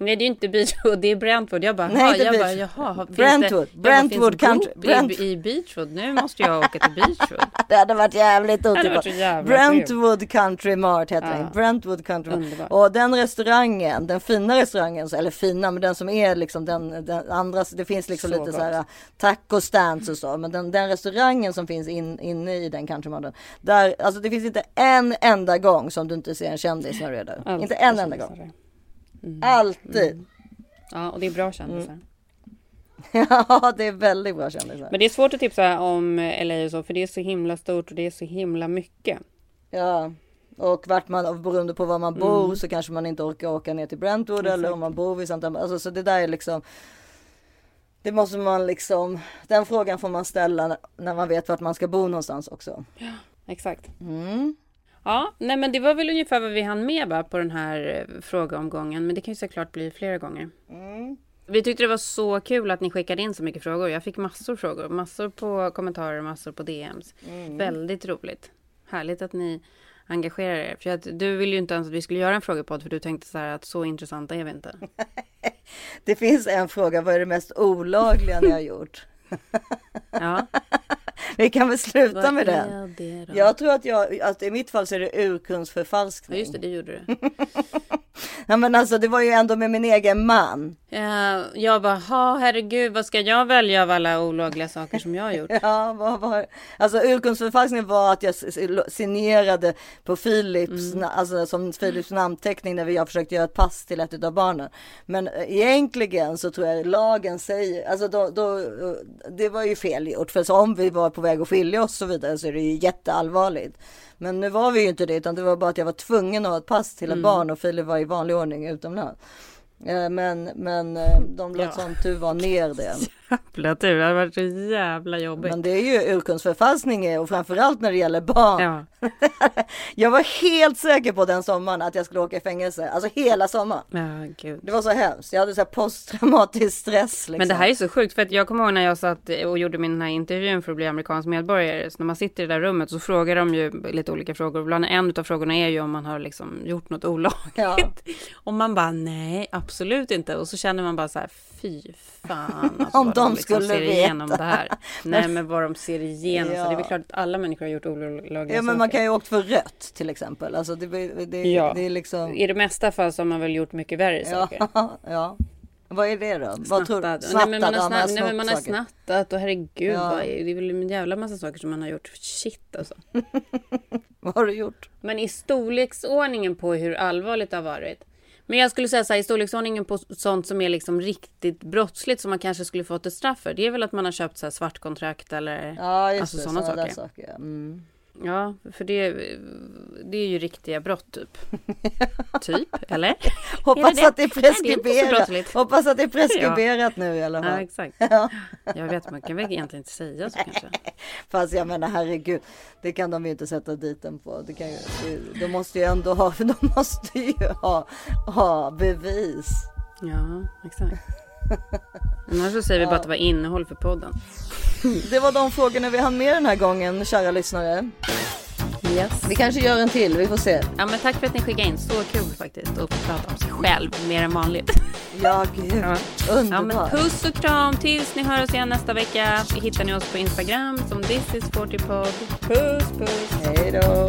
Nej det är ju inte Beachwood, det är Brentwood. Jag bara, Nej, jag bara jaha. finns Brentwood, det, Brentwood bara, finns country- Brent- i, i Beachwood. Nu måste jag åka till Beachwood. Det hade varit jävligt otippat. Brentwood Country Mart heter Ja. den. Brentwood Country Mart. Underbart. Och den restaurangen, den fina restaurangen, eller fina, men den som är liksom den, den andra, det finns liksom Så lite gott. så här taco stands och så, men den, den restaurangen som finns in, inne i den countrymaten, där, alltså det finns inte en enda gång som du inte ser en kändis när du är där. Alltid inte en enda gång. Mm. Alltid. Ja, och det är bra kändisar. ja, det är väldigt bra kändisar. Men det är svårt att tipsa om LA och så, för det är så himla stort och det är så himla mycket. Ja. Och vart man, beroende på var man bor så kanske man inte orkar åka ner till Brentwood eller Mm. Exakt. om man bor vid Santa Alltså så det där är liksom Det måste man liksom Den frågan får man ställa när man vet vart man ska bo någonstans också. Exakt. Mm. Ja, nej men det var väl ungefär vad vi hann med va, på den här eh, frågeomgången. Men det kan ju såklart bli flera gånger. Mm. Vi tyckte det var så kul att ni skickade in så mycket frågor. Jag fick massor frågor, massor på kommentarer, massor på DMs. Mm. Väldigt roligt. Härligt att ni engagerar er. För att du ville ju inte ens att vi skulle göra en frågepodd för du tänkte så här att så intressanta är vi inte. Det finns en fråga, vad är det mest olagliga ni har gjort? Ja, Vi kan väl sluta vad med den. Jag tror att jag, att i mitt fall så är det urkundsförfalskning. Ja, just det, det gjorde du. Ja, men alltså det var ju ändå med min egen man. Ja, jag bara, ha herregud, vad ska jag välja av alla olagliga saker som jag har gjort? Ja, vad var Alltså urkundsförfalskningen var att jag signerade på Philips, Mm. alltså som Philips namnteckning när vi har försökt göra ett pass till ett av barnen. Men eh, egentligen så tror jag lagen säger, alltså då, då, eh, det var ju fel gjort. För så om vi var på väg att skilja oss och så vidare så är det ju jätteallvarligt. Men nu var vi ju inte det, utan det var bara att jag var tvungen att ha ett pass till ett Mm. barn och Filip var i vanlig ordning utomlands. Eh, Men, men eh, de lade Ja. som tur var ner det. Jävla tur, det hade varit så jävla jobbigt. Men det är ju urkundsförfalskning och framförallt när det gäller barn. Ja, Jag var helt säker på den sommaren att jag skulle åka i fängelse. Alltså hela sommaren. ja gud. Det var så hemskt. Jag hade så här posttraumatisk stress. Liksom. Men det här är så sjukt för att jag kommer ihåg när jag satt och gjorde min här intervjun för att bli amerikansk medborgare. Så när man sitter i det där rummet så frågar de ju lite olika frågor. Bland en av frågorna är ju om man har liksom gjort något olagligt. Ja. Och man bara nej, absolut inte. Och så känner man bara så här fy fan. Alltså, de liksom skulle ser veta. igenom det här. Nej men vad de ser igenom. Ja. Så det är väl klart att alla människor har gjort olagliga Ja men man kan ju åkt för rött till exempel. Alltså det, det, Ja. det är liksom. I det mesta fall så har man väl gjort mycket värre saker. Ja, ja. Vad är det då? Vad tror du? Snattat. Nej, men man har, ja, snatt, nej, men man har saker. snattat och herregud, Ja. vad det är väl en jävla massa saker som man har gjort. Shit alltså. Vad har du gjort? Men i storleksordningen på hur allvarligt det har varit. Men jag skulle säga så här, i storleksordningen på sånt som är liksom riktigt brottsligt som man kanske skulle fått ett straff för. Det är väl att man har köpt så här svartkontrakt eller Ja just Alltså, sådana saker. saker. Mm. Ja, för det, det är ju riktiga brott typ. typ, eller? Hoppas det? att det är Nej, det är preskriberat. Hoppas att det är preskriberat nu i alla Ja, fall. exakt. Ja. Jag vet, man kan väl egentligen inte säga så kanske. Fast jag menar herregud, det kan de ju inte sätta dit den på. Det kan ju, det, de måste ju ändå ha, de måste ju ha, ha bevis. Ja, exakt. Annars så säger vi bara att det var innehåll för podden. Det var de frågorna vi hann med den här gången, kära lyssnare. Yes. Vi kanske gör en till, vi får se. Ja, men tack för att ni skickade in. Så kul faktiskt att prata om sig själv mer än vanligt. Ja, gud. Ja. Ja, men Underbart. puss och kram tills ni hör oss igen nästa vecka. Hittar ni oss på Instagram som this is 40 pod. Puss, puss. Hej då.